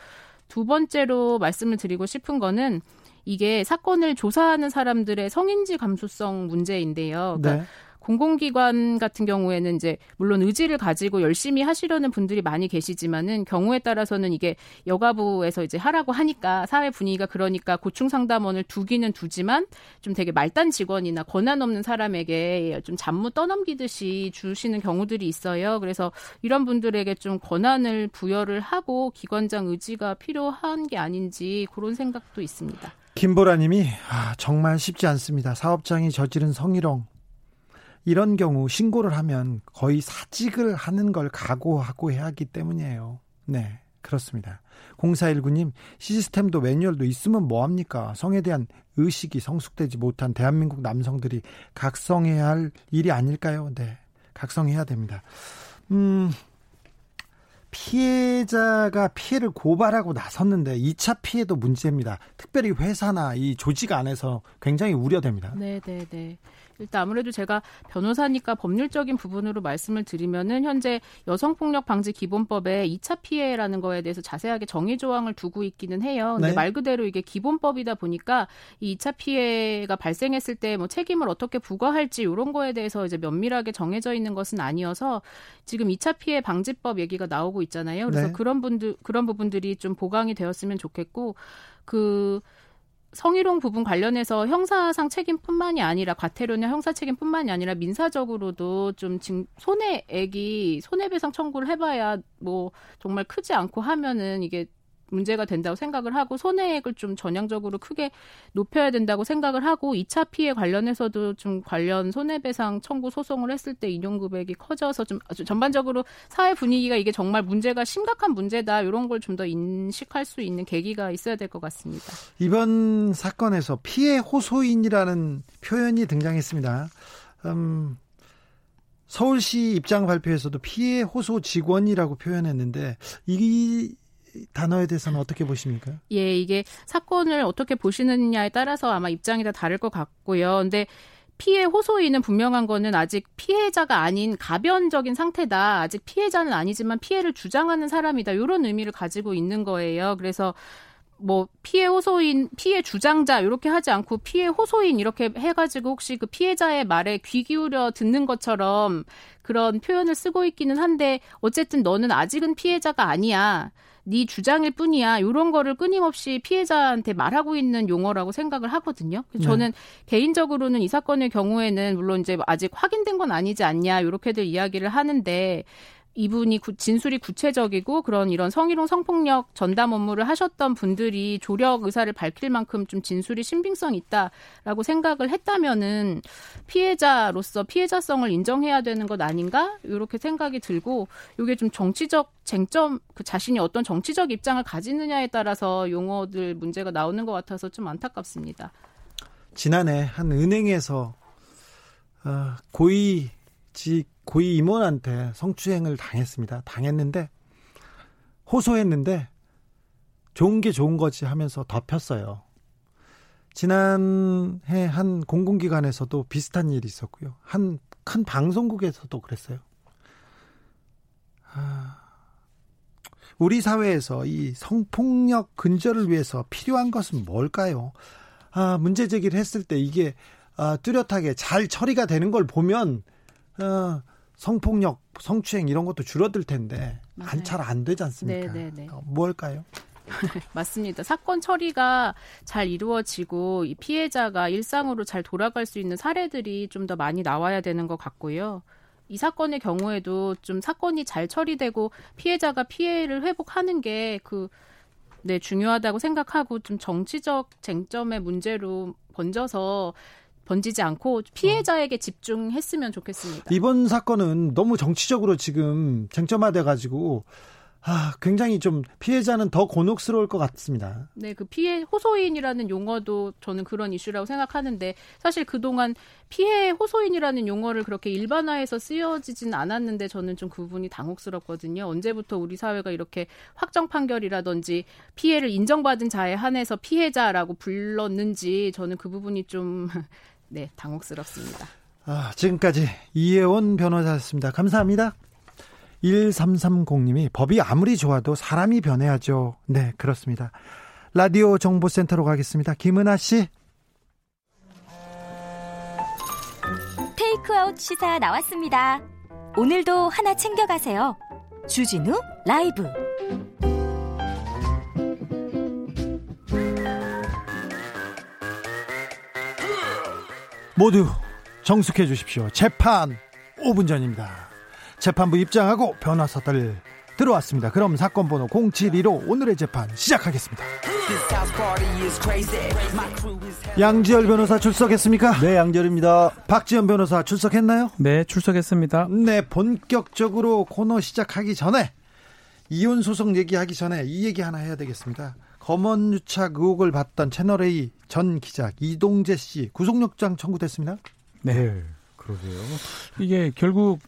두 번째로 말씀을 드리고 싶은 거는 이게 사건을 조사하는 사람들의 성인지 감수성 문제인데요. 그러니까 네. 공공기관 같은 경우에는 이제 물론 의지를 가지고 열심히 하시려는 분들이 많이 계시지만은 경우에 따라서는 이게 여가부에서 이제 하라고 하니까 사회 분위기가 그러니까 고충 상담원을 두기는 두지만 좀 되게 말단 직원이나 권한 없는 사람에게 좀 잡무 떠넘기듯이 주시는 경우들이 있어요. 그래서 이런 분들에게 좀 권한을 부여를 하고 기관장 의지가 필요한 게 아닌지 그런 생각도 있습니다. 김보라님이 아, 정말 쉽지 않습니다. 사업장이 저지른 성희롱 이런 경우 신고를 하면 거의 사직을 하는 걸 각오하고 해야 하기 때문이에요. 네. 그렇습니다. 0419님, 시스템도 매뉴얼도 있으면 뭐합니까? 성에 대한 의식이 성숙되지 못한 대한민국 남성들이 각성해야 할 일이 아닐까요? 네. 각성해야 됩니다. 음, 피해자가 피해를 고발하고 나섰는데 2차 피해도 문제입니다. 특별히 회사나 이 조직 안에서 굉장히 우려됩니다. 네, 네, 네. 일단 아무래도 제가 변호사니까 법률적인 부분으로 말씀을 드리면은 현재 여성폭력 방지 기본법에 2차 피해라는 거에 대해서 자세하게 정의 조항을 두고 있기는 해요. 근데 네. 말 그대로 이게 기본법이다 보니까 이 2차 피해가 발생했을 때 뭐 책임을 어떻게 부과할지 이런 거에 대해서 이제 면밀하게 정해져 있는 것은 아니어서 지금 2차 피해 방지법 얘기가 나오고 있잖아요. 그래서 네. 그런 분들 그런 부분들이 좀 보강이 되었으면 좋겠고 그 성희롱 부분 관련해서 형사상 책임뿐만이 아니라 과태료나 형사 책임뿐만이 아니라 민사적으로도 좀 손해액이 손해배상 청구를 해봐야 뭐 정말 크지 않고 하면은 이게 문제가 된다고 생각을 하고 손해액을 좀 전향적으로 크게 높여야 된다고 생각을 하고 2차 피해 관련해서도 좀 관련 손해배상 청구 소송을 했을 때 인용 금액이 커져서 좀 전반적으로 사회 분위기가 이게 정말 문제가 심각한 문제다 이런 걸 좀 더 인식할 수 있는 계기가 있어야 될 것 같습니다. 이번 사건에서 피해 호소인이라는 표현이 등장했습니다. 음, 서울시 입장 발표에서도 피해 호소 직원이라고 표현했는데 이 단어에 대해서는 어떻게 보십니까? 예, 이게 사건을 어떻게 보시느냐에 따라서 아마 입장이 다 다를 것 같고요. 근데 피해 호소인은 분명한 거는 아직 피해자가 아닌 가변적인 상태다. 아직 피해자는 아니지만 피해를 주장하는 사람이다. 이런 의미를 가지고 있는 거예요. 그래서 뭐 피해 호소인, 피해 주장자 이렇게 하지 않고 피해 호소인 이렇게 해가지고 혹시 그 피해자의 말에 귀 기울여 듣는 것처럼 그런 표현을 쓰고 있기는 한데 어쨌든 너는 아직은 피해자가 아니야. 네 주장일 뿐이야. 이런 거를 끊임없이 피해자한테 말하고 있는 용어라고 생각을 하거든요. 네. 저는 네. 개인적으로는 이 사건의 경우에는 물론 이제 아직 확인된 건 아니지 않냐 이렇게들 이야기를 하는데 이분이 구, 진술이 구체적이고 그런 이런 성희롱 성폭력 전담 업무를 하셨던 분들이 조력 의사를 밝힐 만큼 좀 진술이 신빙성 있다라고 생각을 했다면은 피해자로서 피해자성을 인정해야 되는 것 아닌가 이렇게 생각이 들고 이게 좀 정치적 쟁점 그 자신이 어떤 정치적 입장을 가지느냐에 따라서 용어들 문제가 나오는 것 같아서 좀 안타깝습니다. 지난해 한 은행에서 어, 고위직 고위 임원한테 성추행을 당했습니다. 당했는데 호소했는데 좋은 게 좋은 거지 하면서 덮였어요. 지난해 한 공공기관에서도 비슷한 일이 있었고요. 한 큰 방송국에서도 그랬어요. 아, 우리 사회에서 이 성폭력 근절을 위해서 필요한 것은 뭘까요? 아, 문제 제기를 했을 때 이게 아, 뚜렷하게 잘 처리가 되는 걸 보면 어, 성폭력, 성추행 이런 것도 줄어들 텐데 안 잘 안 되지 않습니까? 네네네. 네, 네. 어, 뭘까요? 맞습니다. 사건 처리가 잘 이루어지고 이 피해자가 일상으로 잘 돌아갈 수 있는 사례들이 좀 더 많이 나와야 되는 것 같고요. 이 사건의 경우에도 좀 사건이 잘 처리되고 피해자가 피해를 회복하는 게그 네, 중요하다고 생각하고 좀 정치적 쟁점의 문제로 번져서 번지지 않고 피해자에게 집중했으면 좋겠습니다. 이번 사건은 너무 정치적으로 지금 쟁점화돼 가지고 아, 굉장히 좀 피해자는 더 곤혹스러울 것 같습니다. 네, 그 피해 호소인이라는 용어도 저는 그런 이슈라고 생각하는데 사실 그동안 피해 호소인이라는 용어를 그렇게 일반화해서 쓰여지진 않았는데 저는 좀 그 부분이 당혹스럽거든요. 언제부터 우리 사회가 이렇게 확정 판결이라든지 피해를 인정받은 자에 한해서 피해자라고 불렀는지 저는 그 부분이 좀 네, 당혹스럽습니다. 아, 지금까지 이혜원 변호사였습니다. 감사합니다. 1330님이 법이 아무리 좋아도 사람이 변해야죠. 네, 그렇습니다. 라디오 정보센터로 가겠습니다. 김은아 씨. 테이크아웃 시사 나왔습니다. 오늘도 하나 챙겨가세요. 주진우 라이브. 모두 정숙해 주십시오. 재판 5분 전입니다. 재판부 입장하고 변호사들 들어왔습니다. 그럼 사건 번호 072로 오늘의 재판 시작하겠습니다. 양지열 변호사 출석했습니까? 네, 양지열입니다. 박지현 변호사 출석했나요? 네, 출석했습니다. 네, 본격적으로 코너 시작하기 전에 이혼 소송 얘기하기 전에 이 얘기 하나 해야 되겠습니다. 검언 유착 의혹을 받던 채널A 전 기자 이동재 씨 구속영장 청구됐습니다. 네, 그러게요. 이게 결국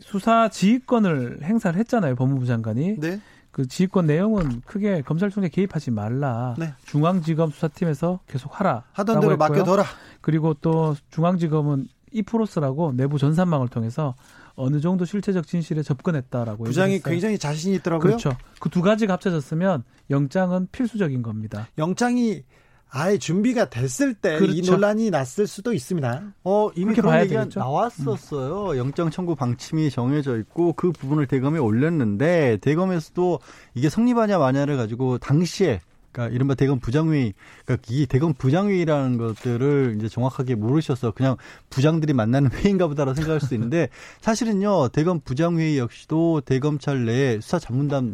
수사 지휘권을 행사를 했잖아요 법무부 장관이. 네. 그 지휘권 내용은 크게 검찰총장 개입하지 말라. 네. 중앙지검 수사팀에서 계속 하라. 하던 대로 맡겨둬라. 그리고 또 중앙지검은 이프로스라고 내부 전산망을 통해서 어느 정도 실체적 진실에 접근했다라고 부장이 굉장히 자신 이 있더라고요. 그렇죠. 그 두 가지가 합쳐졌으면 영장은 필수적인 겁니다. 영장이 아예 준비가 됐을 때이 그렇죠. 논란이 났을 수도 있습니다. 어, 이미 그런 얘기가 되겠죠? 나왔었어요. 음. 영장 청구 방침이 정해져 있고 그 부분을 대검에 올렸는데 대검에서도 이게 성립하냐 마냐를 가지고 당시에 그러니까 이른바 대검 부장회의, 그러니까 이 대검 부장회의라는 것들을 이제 정확하게 모르셔서 그냥 부장들이 만나는 회의인가 보다라고 생각할 수 있는데 사실은요 대검 부장회의 역시도 대검찰 내 수사 전문단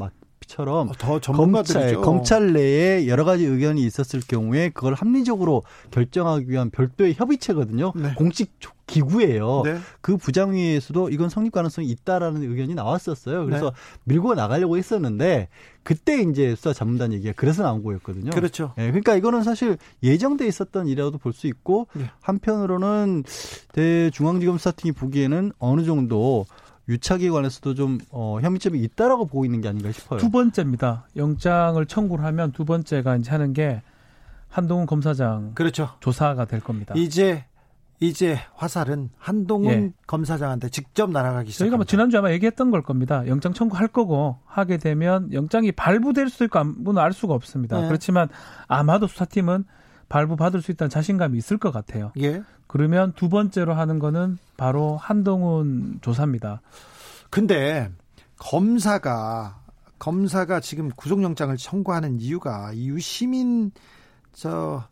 처럼 어, 더 검찰, 검찰 내에 여러 가지 의견이 있었을 경우에 그걸 합리적으로 결정하기 위한 별도의 협의체거든요. 네. 공식 기구예요. 네. 그 부장위에서도 이건 성립 가능성이 있다라는 의견이 나왔었어요. 그래서 네. 밀고 나가려고 했었는데 그때 이제 수사 자문단 얘기가 그래서 나온 거였거든요. 그렇죠. 네, 그러니까 이거는 사실 예정돼 있었던 일이라도 볼 수 있고 네. 한편으로는 대중앙지검 수사팀이 보기에는 어느 정도 유착에 관해서도 좀 어, 혐의점이 있다라고 보고 있는 게 아닌가 싶어요. 두 번째입니다. 영장을 청구를 하면 두 번째가 이제 하는 게 한동훈 검사장 그렇죠. 조사가 될 겁니다. 이제 이제 화살은 한동훈 예. 검사장한테 직접 날아가기 시작합니다. 저희가 뭐 지난주에 아마 얘기했던 걸 겁니다. 영장 청구할 거고 하게 되면 영장이 발부될 수도 있고 아무는 알 수가 없습니다. 네. 그렇지만 아마도 수사팀은 발부 받을 수 있다는 자신감이 있을 것 같아요. 예. 그러면 두 번째로 하는 거는 바로 한동훈 조사입니다. 근데 검사가 검사가 지금 구속영장을 청구하는 이유가 이유 시민 저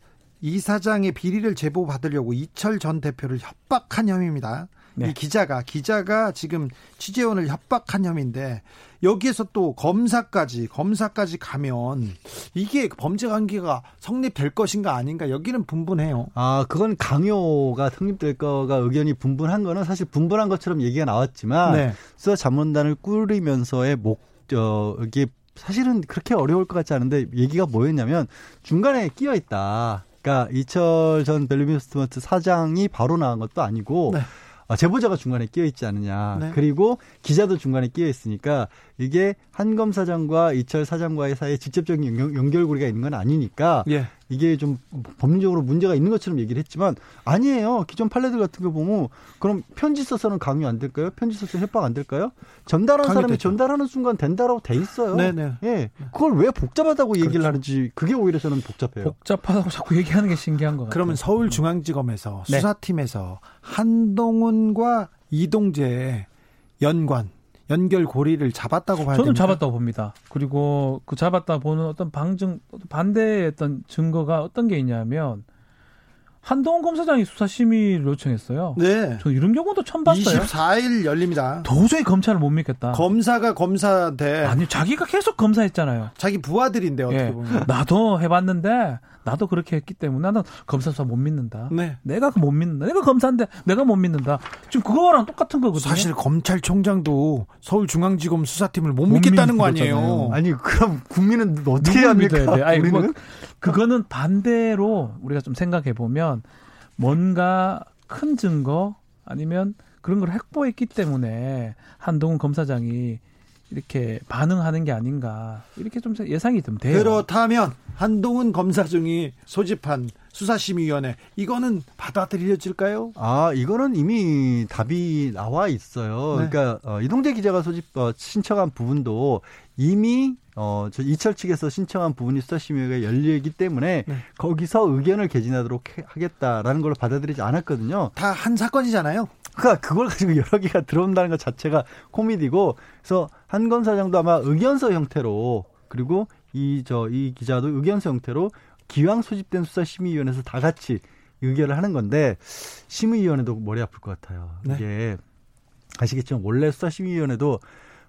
이사장의 비리를 제보받으려고 이철 전 대표를 협박한 혐의입니다. 네. 이 기자가 기자가 지금 취재원을 협박한 혐의인데 여기에서 또 검사까지 검사까지 가면 이게 범죄 관계가 성립될 것인가 아닌가 여기는 분분해요. 아 그건 강요가 성립될 거가 의견이 분분한 거는 사실 분분한 것처럼 얘기가 나왔지만 네. 수사 자문단을 꾸리면서의 목저 이게 사실은 그렇게 어려울 것 같지 않은데 얘기가 뭐였냐면 중간에 끼어 있다. 그러니까 이철 전 벨리비스트먼트 사장이 바로 나온 것도 아니고 네. 아, 제보자가 중간에 끼어 있지 않느냐. 네. 그리고 기자도 중간에 끼어 있으니까 이게 한 검 사장과 이철 사장과의 사이에 직접적인 연결, 고리가 있는 건 아니니까 예. 이게 좀 법률적으로 문제가 있는 것처럼 얘기를 했지만 아니에요. 기존 판례들 같은 거 보면 그럼 편지 써서는 강요 안 될까요? 편지 써서 협박 안 될까요? 전달한 사람이 됐죠. 전달하는 순간 된다라고 돼 있어요. 네네. 예. 그걸 왜 복잡하다고 얘기를 그렇죠. 하는지 그게 오히려 저는 복잡해요. 복잡하다고 자꾸 얘기하는 게 신기한 거 같아요. 그러면 서울중앙지검에서 네. 수사팀에서 한동훈과 이동재 연관 연결 고리를 잡았다고 봐야 저는 됩니까? 잡았다고 봅니다. 그리고 그 잡았다 보는 어떤 방증 반대의 어떤 증거가 어떤 게 있냐면 한동훈 검사장이 수사 심의를 요청했어요. 네. 저 이런 경우도 처음 봤어요. 24일 열립니다. 도저히 검찰을 못 믿겠다. 검사가 검사한테 아니 자기가 계속 검사했잖아요. 자기 부하들인데 어떻게 예. 보면 나도 해봤는데 나도 그렇게 했기 때문에 나는 검사 수사 못 믿는다. 네. 내가 못 믿는다. 내가 검사인데 내가 못 믿는다. 지금 그거랑 똑같은 거거든요. 사실 검찰총장도 서울중앙지검 수사팀을 못, 못 믿겠다는 거 아니에요. 아니 그럼 국민은 어떻게 해야 합니까? 돼? 아니, 뭐, 그거는 반대로 우리가 좀 생각해 보면 뭔가 큰 증거 아니면 그런 걸 확보했기 때문에 한동훈 검사장이 이렇게 반응하는 게 아닌가 이렇게 좀 예상이 좀 돼요. 그렇다면 한동훈 검사 중이 소집한 수사심의위원회 이거는 받아들여질까요? 아 이거는 이미 답이 나와 있어요. 네. 그러니까 어, 이동재 기자가 소집 어, 신청한 부분도 이미 어, 저 이철 측에서 신청한 부분이 수사심의회가 열리기 때문에 네. 거기서 의견을 개진하도록 하겠다라는 걸로 받아들이지 않았거든요. 다 한 사건이잖아요. 그러니까 그걸 가지고 여러 개가 들어온다는 것 자체가 코미디고 그래서 한건 사장도 아마 의견서 형태로 그리고 이 저이 이 기자도 의견서 형태로 기왕 소집된 수사심의위원회에서 다 같이 의결을 하는 건데 심의위원회도 머리 아플 것 같아요. 네. 이게 아시겠지만 원래 수사심의위원회도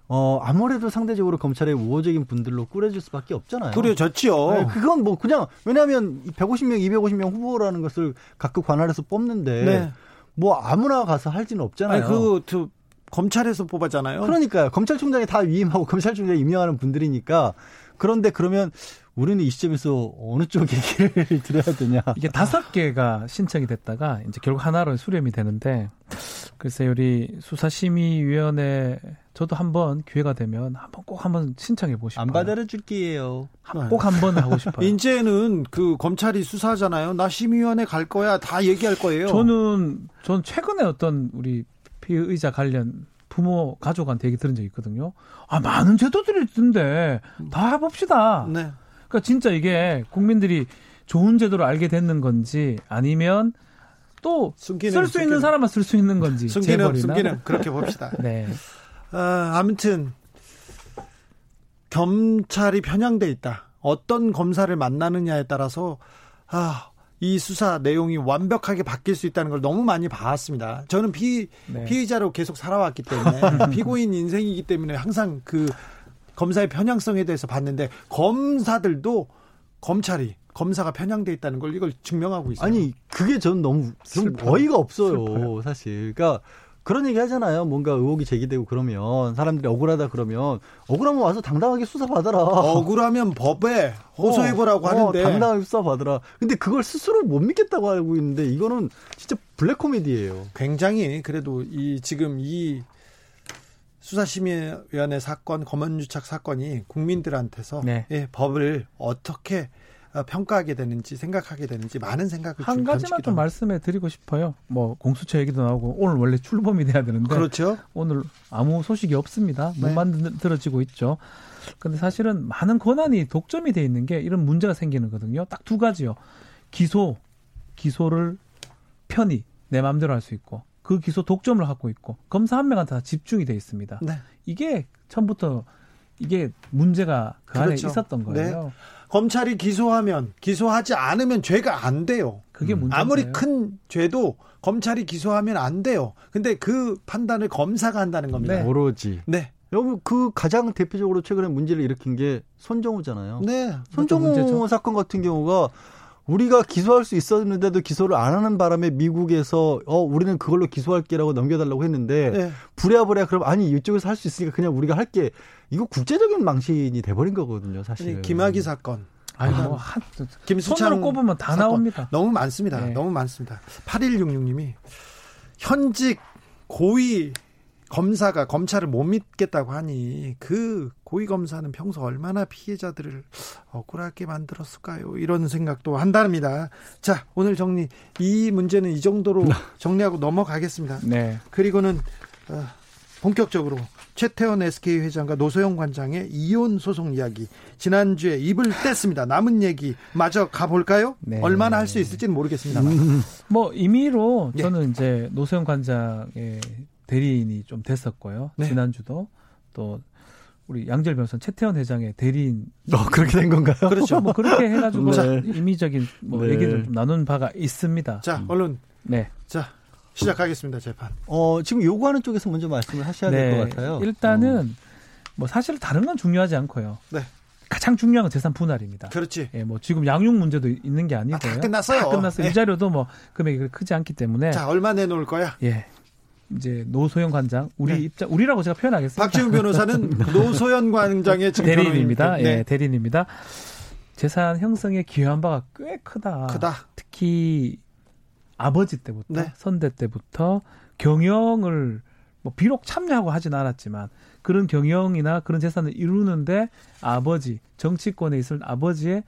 어, 아무래도 상대적으로 검찰의 우호적인 분들로 꾸려질 수밖에 없잖아요. 꾸려졌죠. 네, 그건 뭐 그냥 왜냐하면 150명, 250명 후보라는 것을 각각 관할해서 뽑는데 네. 뭐 아무나 가서 할 수는 없잖아요. 아니, 그, 그 검찰에서 뽑았잖아요. 그러니까요. 검찰총장이 다 위임하고 검찰총장이 임명하는 분들이니까 그런데 그러면 우리는 이 시점에서 어느 쪽 얘기를 드려야 되냐. 이게 다섯 개가 신청이 됐다가 이제 결국 하나로 수렴이 되는데 글쎄 우리 수사심의위원회 저도 한번 기회가 되면 한번 꼭 한번 신청해 보고 싶어요. 안 받아려 줄게요. 꼭 한번 하고 싶어요. 이제는 그 검찰이 수사하잖아요. 나 심의위원회 갈 거야. 다 얘기할 거예요. 저는 전 최근에 어떤 우리 피의자 관련 부모 가족한테 얘기 들은 적 있거든요. 아 많은 제도들이 있던데 다 해봅시다. 네. 그러니까 진짜 이게 국민들이 좋은 제도를 알게 됐는 건지 아니면 또 쓸 수 있는 사람만 쓸 수 있는 건지 숨기는 숨기는 그렇게 봅시다. 네. 아, 아무튼 검찰이 편향돼 있다. 어떤 검사를 만나느냐에 따라서 아, 이 수사 내용이 완벽하게 바뀔 수 있다는 걸 너무 많이 봐왔습니다. 저는 피, 네. 피의자로 계속 살아왔기 때문에 피고인 인생이기 때문에 항상 그 검사의 편향성에 대해서 봤는데 검사들도 검찰이 검사가 편향돼 있다는 걸 이걸 증명하고 있어요. 아니 그게 전 너무 좀 슬퍼요. 어이가 없어요, 슬퍼요. 사실. 그러니까 그런 얘기 하잖아요. 뭔가 의혹이 제기되고 그러면 사람들이 억울하다 그러면 억울하면 와서 당당하게 수사 받아라. 억울하면 법에 호소해 보라고 어, 하는데 어, 당당하게 수사 받아라. 근데 그걸 스스로 못 믿겠다고 알고 있는데 이거는 진짜 블랙 코미디예요. 굉장히 그래도 이 지금 이 수사심의위원회 사건, 검언유착 사건이 국민들한테서 네. 예, 법을 어떻게 어, 평가하게 되는지 생각하게 되는지 많은 생각을 한 가지만 좀 말씀해 드리고 싶어요. 뭐 공수처 얘기도 나오고 오늘 원래 출범이 돼야 되는데 그렇죠. 오늘 아무 소식이 없습니다. 못 네. 만들어지고 있죠. 근데 사실은 많은 권한이 독점이 돼 있는 게 이런 문제가 생기는 거거든요. 딱 두 가지요. 기소 기소를 편히 내 마음대로 할 수 있고 그 기소 독점을 갖고 있고 검사 한 명한테 다 집중이 돼 있습니다. 네. 이게 처음부터 이게 문제가 그 그렇죠. 안에 있었던 네. 거예요. 네. 검찰이 기소하면 기소하지 않으면 죄가 안 돼요. 그게 문제. 아무리 큰 죄도 검찰이 기소하면 안 돼요. 근데 그 판단을 검사가 한다는 겁니다. 네. 오로지. 네. 여기 그 가장 대표적으로 최근에 문제를 일으킨 게 손정우잖아요. 네. 손정우 사건 같은 경우가 우리가 기소할 수 있었는데도 기소를 안 하는 바람에 미국에서 어 우리는 그걸로 기소할게라고 넘겨달라고 했는데 네. 부랴부랴 그럼 아니 이쪽에서 할 수 있으니까 그냥 우리가 할게 이거 국제적인 망신이 돼버린 거거든요 사실. 김학의 사건. 아니 뭐 한, 김수창 꼽으면 다 사건. 나옵니다. 너무 많습니다. 네. 너무 많습니다. 8166님이 현직 고위 검사가 검찰을 못 믿겠다고 하니 그 고위 검사는 평소 얼마나 피해자들을 억울하게 만들었을까요? 이런 생각도 한답니다. 자, 오늘 정리 이 문제는 이 정도로 정리하고 넘어가겠습니다. 네. 그리고는 어, 본격적으로 최태원 SK 회장과 노소영 관장의 이혼 소송 이야기 지난주에 입을 뗐습니다. 남은 얘기 마저 가볼까요? 네. 얼마나 할 수 있을지는 모르겠습니다만. 음. 뭐 임의로 저는 예. 이제 노소영 관장의 대리인이 좀 됐었고요. 네. 지난주도 또 우리 양절 변호사 최태원 회장의 대리인. 어, 그렇게 된 건가요? 그렇죠. 뭐 그렇게 해가지고 네. 임의적인 뭐 네. 얘기를 좀 나눈 바가 있습니다. 자, 얼른. 네. 자, 시작하겠습니다, 재판. 어, 지금 요구하는 쪽에서 먼저 말씀을 하셔야 될것 네. 같아요. 일단은 어. 뭐 사실 다른 건 중요하지 않고요. 네. 가장 중요한 건 재산 분할입니다. 그렇지. 예, 뭐 지금 양육 문제도 있는 게 아니고요. 아, 다 끝났어요. 다 끝났어요. 네. 이 자료도 뭐 금액이 크지 않기 때문에. 자, 얼마 내놓을 거야? 예. 이제 노소연 관장 우리 네. 입장 우리라고 제가 표현하겠습니다. 박지훈 변호사는 노소연 관장의 대리인입니다. 네. 예, 대리인입니다. 재산 형성에 기여한 바가 꽤 크다. 크다. 특히 아버지 때부터 네. 선대 때부터 경영을 뭐 비록 참여하고 하진 않았지만 그런 경영이나 그런 재산을 이루는데 아버지 정치권에 있을 아버지의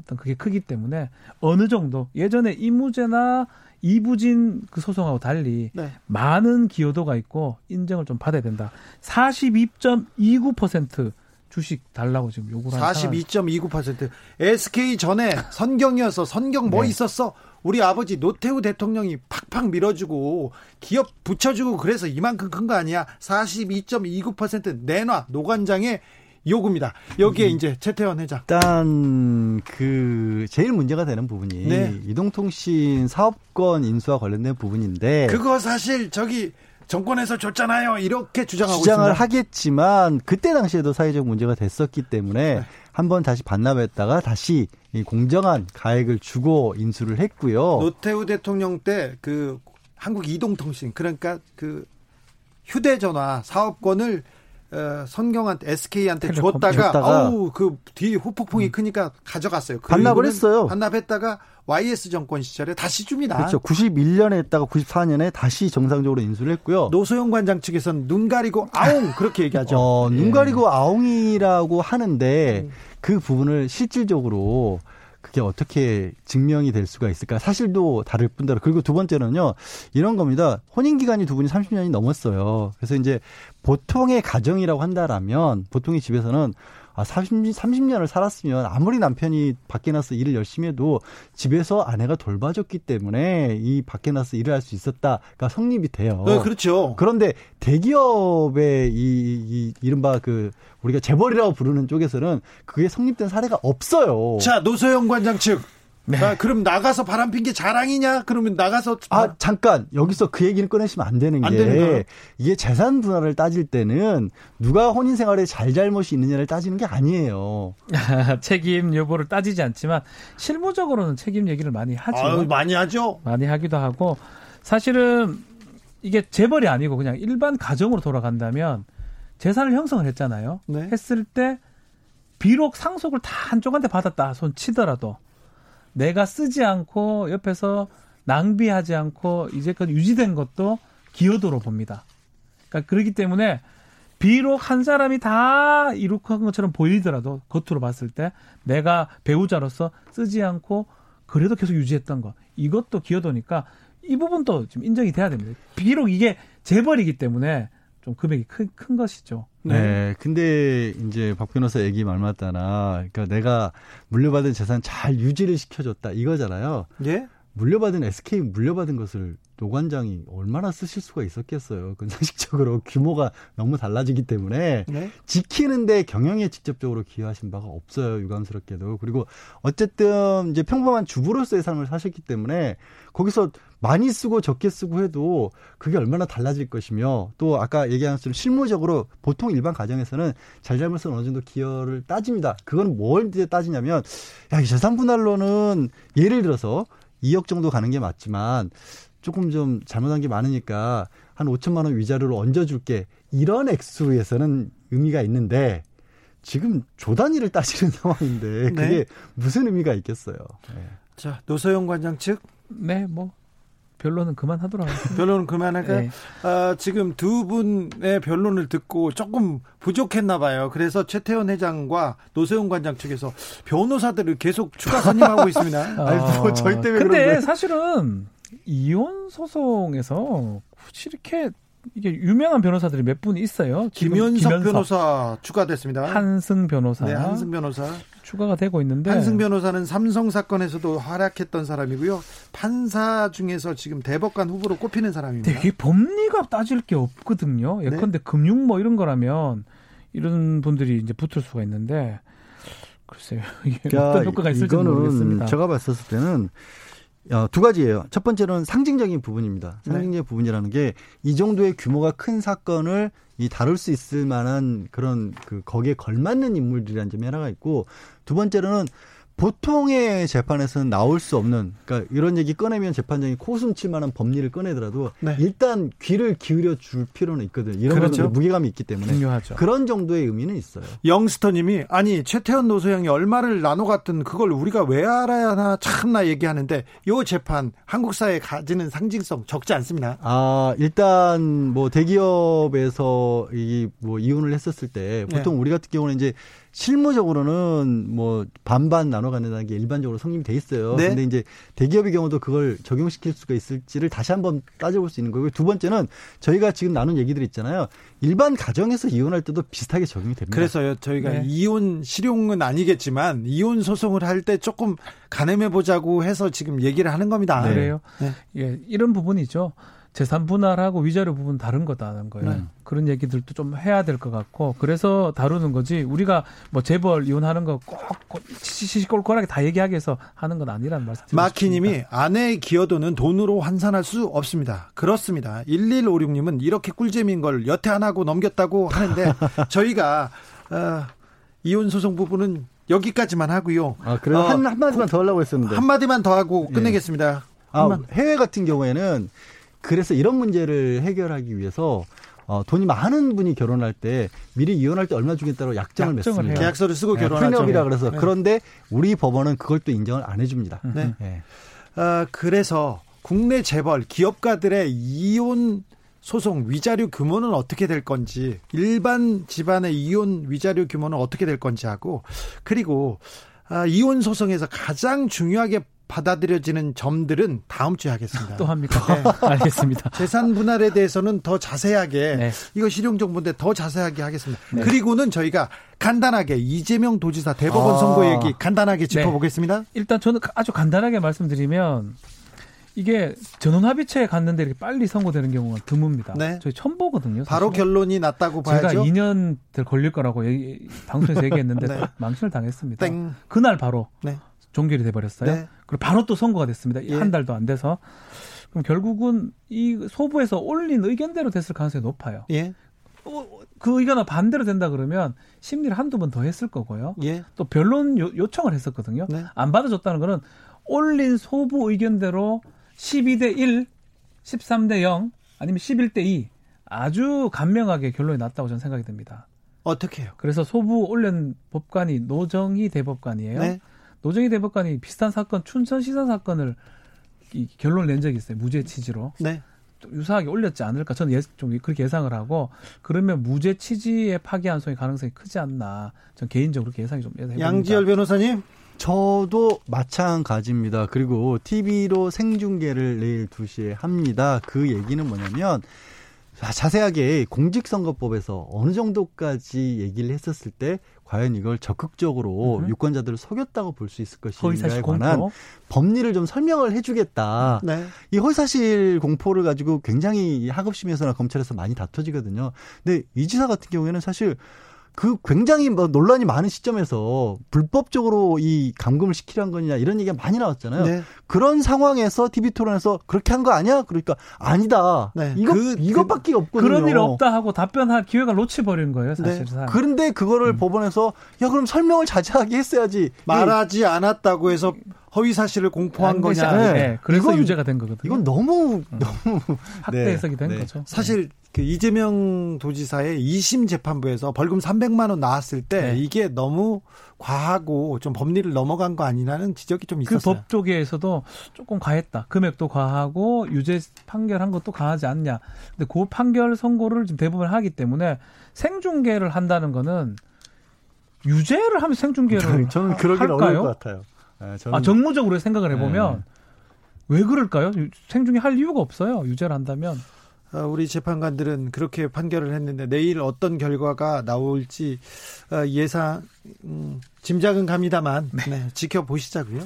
어떤 그게 크기 때문에 어느 정도 예전에 이무제나 이부진 그 소송하고 달리 네. 많은 기여도가 있고 인정을 좀 받아야 된다. 42.29% 주식 달라고 지금 요구를 하는 42.29% SK 전에 선경이어서 선경 뭐 네. 있었어? 우리 아버지 노태우 대통령이 팍팍 밀어주고 기업 붙여주고 그래서 이만큼 큰 거 아니야? 42.29% 내놔 노관장의 요구입니다. 여기에 음. 이제 최태원 회장. 일단 그 제일 문제가 되는 부분이 네. 이동통신 사업권 인수와 관련된 부분인데 그거 사실 저기 정권에서 줬잖아요. 이렇게 주장하고 주장을 있습니다. 하겠지만 그때 당시에도 사회적 문제가 됐었기 때문에 네. 한번 다시 반납했다가 다시 공정한 가액을 주고 인수를 했고요. 노태우 대통령 때 그 한국 이동통신 그러니까 그 휴대전화 사업권을 어, 선경한테 SK한테 줬다가, 줬다가 아우 그 뒤에 후폭풍이 음. 크니까 가져갔어요. 반납을 했어요. 반납했다가 YS 정권 시절에 다시 줍니다. 그렇죠. 91년에 했다가 94년에 다시 정상적으로 인수를 했고요. 노소영 관장 측에서는 눈 가리고 아웅 그렇게 얘기하죠. 어, 눈 예. 가리고 아웅이라고 하는데 음. 그 부분을 실질적으로 그게 어떻게 증명이 될 수가 있을까? 사실도 다를 뿐더러 그리고 두 번째는요. 이런 겁니다. 혼인 기간이 두 분이 30년이 넘었어요. 그래서 이제 보통의 가정이라고 한다라면 보통의 집에서는 아, 30, 30년을 살았으면 아무리 남편이 밖에 나서 일을 열심히 해도 집에서 아내가 돌봐줬기 때문에 이 밖에 나서 일을 할 수 있었다가 성립이 돼요. 네, 그렇죠. 그런데 대기업의 이, 이 이른바 그 우리가 재벌이라고 부르는 쪽에서는 그게 성립된 사례가 없어요. 자, 노소영 관장 측 네. 아, 그럼 나가서 바람 핀 게 자랑이냐? 그러면 나가서 아 잠깐 여기서 그 얘기는 꺼내시면 안 되는 안게 이게 재산 분할을 따질 때는 누가 혼인 생활에 잘잘못이 있느냐를 따지는 게 아니에요. 책임 여부를 따지지 않지만 실무적으로는 책임 얘기를 많이 하죠. 아, 많이 하죠. 많이 하기도 하고 사실은 이게 재벌이 아니고 그냥 일반 가정으로 돌아간다면 재산을 형성을 했잖아요. 네. 했을 때 비록 상속을 다 한쪽한테 받았다 손 치더라도 내가 쓰지 않고 옆에서 낭비하지 않고 이제까지 유지된 것도 기여도로 봅니다. 그러니까 그렇기 때문에 비록 한 사람이 다 이룩한 것처럼 보이더라도 겉으로 봤을 때 내가 배우자로서 쓰지 않고 그래도 계속 유지했던 거 이것도 기여도니까 이 부분도 좀 인정이 돼야 됩니다. 비록 이게 재벌이기 때문에 좀 금액이 큰, 큰 것이죠. 네. 네. 근데 이제 박 변호사 얘기 말 맞다나, 그러니까 내가 물려받은 재산 잘 유지를 시켜줬다 이거잖아요. 예? 물려받은 SK 물려받은 것을 노관장이 얼마나 쓰실 수가 있었겠어요. 그 상식적으로 규모가 너무 달라지기 때문에 네? 지키는데 경영에 직접적으로 기여하신 바가 없어요. 유감스럽게도. 그리고 어쨌든 이제 평범한 주부로서의 삶을 사셨기 때문에 거기서 많이 쓰고 적게 쓰고 해도 그게 얼마나 달라질 것이며 또 아까 얘기한 것처럼 실무적으로 보통 일반 가정에서는 잘잘못은 어느 정도 기여를 따집니다. 그건 뭘 이제 따지냐면 야, 이 재산 분할로는 예를 들어서 2억 정도 가는 게 맞지만 조금 좀 잘못한 게 많으니까 한 5천만 원 위자료를 얹어줄게 이런 액수에서는 의미가 있는데 지금 조 단위를 따지는 상황인데 그게 네. 무슨 의미가 있겠어요. 네. 자 노소영 관장 측. 네, 뭐 변론은 그만하더라고요. 변론은 그만할까요? 네. 아, 지금 두 분의 변론을 듣고 조금 부족했나 봐요. 그래서 최태원 회장과 노세훈 관장 측에서 변호사들을 계속 추가 선임하고 있습니다. 아, 아니, 뭐 저희 때문에 근데 사실은 이혼 소송에서 굳이 이렇게 이게 유명한 변호사들이 몇 분 있어요. 김현석, 김현석, 변호사 추가됐습니다. 한승 변호사. 네, 한승 변호사. 추가가 되고 있는데 한승 변호사는 삼성 사건에서도 활약했던 사람이고요. 판사 중에서 지금 대법관 후보로 꼽히는 사람입니다. 이게 법리가 따질 게 없거든요. 예컨대 네. 금융 뭐 이런 거라면 이런 분들이 이제 붙을 수가 있는데 글쎄요. 이게 그러니까 어떤 효과가 있을지 모르겠습니다. 제가 봤을 때는 어, 두 가지예요. 첫 번째는 상징적인 부분입니다. 네. 상징적인 네. 부분이라는 게 이 정도의 규모가 큰 사건을 이 다룰 수 있을 만한 그런 그 거기에 걸맞는 인물들이라는 점이 하나가 있고 두 번째로는 보통의 재판에서는 나올 수 없는 그러니까 이런 얘기 꺼내면 재판장이 코숨 칠 만한 법리를 꺼내더라도 네. 일단 귀를 기울여 줄 필요는 있거든요. 이런 그렇죠. 무게감이 있기 때문에 중요하죠. 그런 정도의 의미는 있어요. 영스터님이 아니 최태원 노소영이 얼마를 나눠 갔든 그걸 우리가 왜 알아야 하나 참나 얘기하는데 이 재판 한국 사회에 가지는 상징성 적지 않습니다. 아 일단 뭐 대기업에서 이 뭐 이혼을 했었을 때 보통 네. 우리 같은 경우는 이제 실무적으로는 뭐 반반 나눠 갖는다는 게 일반적으로 성립이 돼 있어요. 네. 근데 이제 대기업의 경우도 그걸 적용시킬 수가 있을지를 다시 한번 따져볼 수 있는 거고요. 두 번째는 저희가 지금 나눈 얘기들 있잖아요. 일반 가정에서 이혼할 때도 비슷하게 적용이 됩니다. 그래서요. 저희가 네. 이혼 실용은 아니겠지만 이혼 소송을 할 때 조금 가늠해 보자고 해서 지금 얘기를 하는 겁니다. 네. 그래요. 네. 예, 이런 부분이죠. 재산 분할하고 위자료 부분 다른 거다는 거예요. 네. 그런 얘기들도 좀 해야 될 것 같고 그래서 다루는 거지 우리가 뭐 재벌 이혼하는 거 꼭 시시콜콜하게 다 얘기하기 위해서 하는 건 아니라는 말씀. 마키님이 아내의 기여도는 돈으로 환산할 수 없습니다. 그렇습니다. 1156님은 이렇게 꿀잼인 걸 여태 안 하고 넘겼다고 하는데 저희가 어, 이혼 소송 부분은 여기까지만 하고요. 아, 그래요? 어, 한, 한마디만 더 하려고 했었는데. 한마디만 더 하고 예. 끝내겠습니다. 예. 아, 해외 같은 경우에는 그래서 이런 문제를 해결하기 위해서 어, 돈이 많은 분이 결혼할 때 미리 이혼할 때 얼마 주겠다고 약정을, 맺습니다. 계약서를 쓰고 네, 결혼하죠. 프리업이라 그래서 네. 그런데 우리 법원은 그걸 또 인정을 안 해줍니다. 네. 네. 어, 그래서 국내 재벌 기업가들의 이혼 소송 위자료 규모는 어떻게 될 건지 일반 집안의 이혼 위자료 규모는 어떻게 될 건지 하고 그리고 아, 이혼 소송에서 가장 중요하게 받아들여지는 점들은 다음 주에 하겠습니다. 또 합니까? 네. 알겠습니다. 재산 분할에 대해서는 더 자세하게 네. 이거 실용 정보인데 더 자세하게 하겠습니다. 네. 그리고는 저희가 간단하게 이재명 도지사 대법원 아. 선거 얘기 간단하게 네. 짚어보겠습니다. 일단 저는 아주 간단하게 말씀드리면 이게 전원 합의체에 갔는데 이렇게 빨리 선고되는 경우가 드뭅니다. 네. 저희 처음 보거든요. 사실. 바로 결론이 났다고 봐야죠. 제가 2년 될 걸릴 거라고 방송에서 얘기했는데 네. 망신을 당했습니다. 땡. 그날 바로 네. 종결이 돼버렸어요. 네. 그리고 바로 또 선거가 됐습니다. 예. 한 달도 안 돼서. 그럼 결국은 이 소부에서 올린 의견대로 됐을 가능성이 높아요. 예. 어, 그 의견과 반대로 된다 그러면 심리를 한두 번 더 했을 거고요. 예. 또 변론 요, 청을 했었거든요. 네. 안 받아줬다는 거는 올린 소부 의견대로 12대 1, 13대 0, 아니면 11대 2 아주 간명하게 결론이 났다고 저는 생각이 듭니다. 어떻게 해요? 그래서 소부 올린 법관이 노정희 대법관이에요. 네. 노정희 대법관이 비슷한 사건 춘천 시사 사건을 이 결론을 낸 적이 있어요. 무죄 취지로. 네. 유사하게 올렸지 않을까 저는 예, 좀 그렇게 예상을 하고 그러면 무죄 취지의 파기환송의 가능성이 크지 않나 전 개인적으로 그렇게 예상이 좀 해봅니다. 양지열 변호사님 저도 마찬가지입니다. 그리고 TV로 생중계를 내일 2시에 합니다. 그 얘기는 뭐냐면 자세하게 공직선거법에서 어느 정도까지 얘기를 했었을 때 과연 이걸 적극적으로 음. 유권자들을 속였다고 볼 수 있을 것인가에 관한 공포? 법리를 좀 설명을 해주겠다. 네. 이 허위사실 공포를 가지고 굉장히 하급심에서나 검찰에서 많이 다퉈지거든요. 근데 이 지사 같은 경우에는 사실 그 굉장히 뭐 논란이 많은 시점에서 불법적으로 이 감금을 시키란 거냐 이런 얘기가 많이 나왔잖아요. 네. 그런 상황에서 TV 토론에서 그렇게 한 거 아니야? 그러니까 아니다. 네. 이거 그, 이것밖에 없거든요. 그런 일 없다 하고 답변할 기회가 놓치 버린 거예요, 사실상. 네. 그런데 그거를 음. 법원에서 야 그럼 설명을 자세하게 했어야지. 말하지 않았다고 해서 허위 사실을 공포한 거냐. 네. 네. 그래서 이건, 유죄가 된 거거든요. 이건 너무 음. 너무 학대 네. 해석이 된 네. 거죠. 사실 그 이재명 도지사의 2심 재판부에서 벌금 300만 원 나왔을 때 네. 이게 너무 과하고 좀 법리를 넘어간 거 아니냐는 지적이 좀그 있었어요. 그법 쪽에서도 조금 과했다. 금액도 과하고 유죄 판결한 것도 과하지 않냐. 근데 그 판결 선고를 지금 대부분 하기 때문에 생중계를 한다는 거는 유죄를 하면 생중계를 저는 그러긴 어려울 것 같아요. 네, 저는... 아 정무적으로 생각을 해보면 네. 왜 그럴까요? 생중계 할 이유가 없어요. 유죄를 한다면. 어, 우리 재판관들은 그렇게 판결을 했는데 내일 어떤 결과가 나올지 어, 예상 음, 짐작은 갑니다만 네. 네, 지켜보시자고요.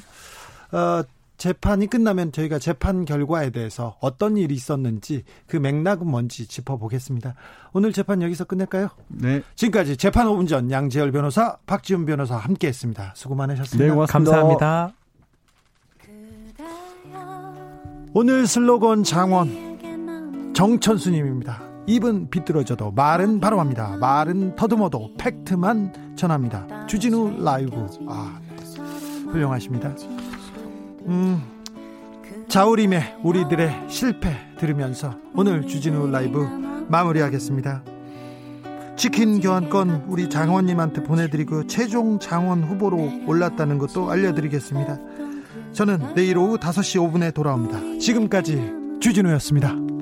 어, 재판이 끝나면 저희가 재판 결과에 대해서 어떤 일이 있었는지 그 맥락은 뭔지 짚어보겠습니다. 오늘 재판 여기서 끝낼까요? 네. 지금까지 재판 5분 전 양재열 변호사, 박지훈 변호사 함께했습니다. 수고 많으셨습니다. 네, 고맙습니다. 감사합니다. 오늘 슬로건 장원 정천수님입니다. 입은 비뚤어져도 말은 바로 합니다. 말은 더듬어도 팩트만 전합니다. 주진우 라이브. 아, 네. 훌륭하십니다. 음, 자우림의 우리들의 실패 들으면서 오늘 주진우 라이브 마무리하겠습니다. 치킨 교환권 우리 장원님한테 보내드리고 최종 장원 후보로 올랐다는 것도 알려드리겠습니다. 저는 내일 오후 5시 5분에 돌아옵니다. 지금까지 주진우였습니다.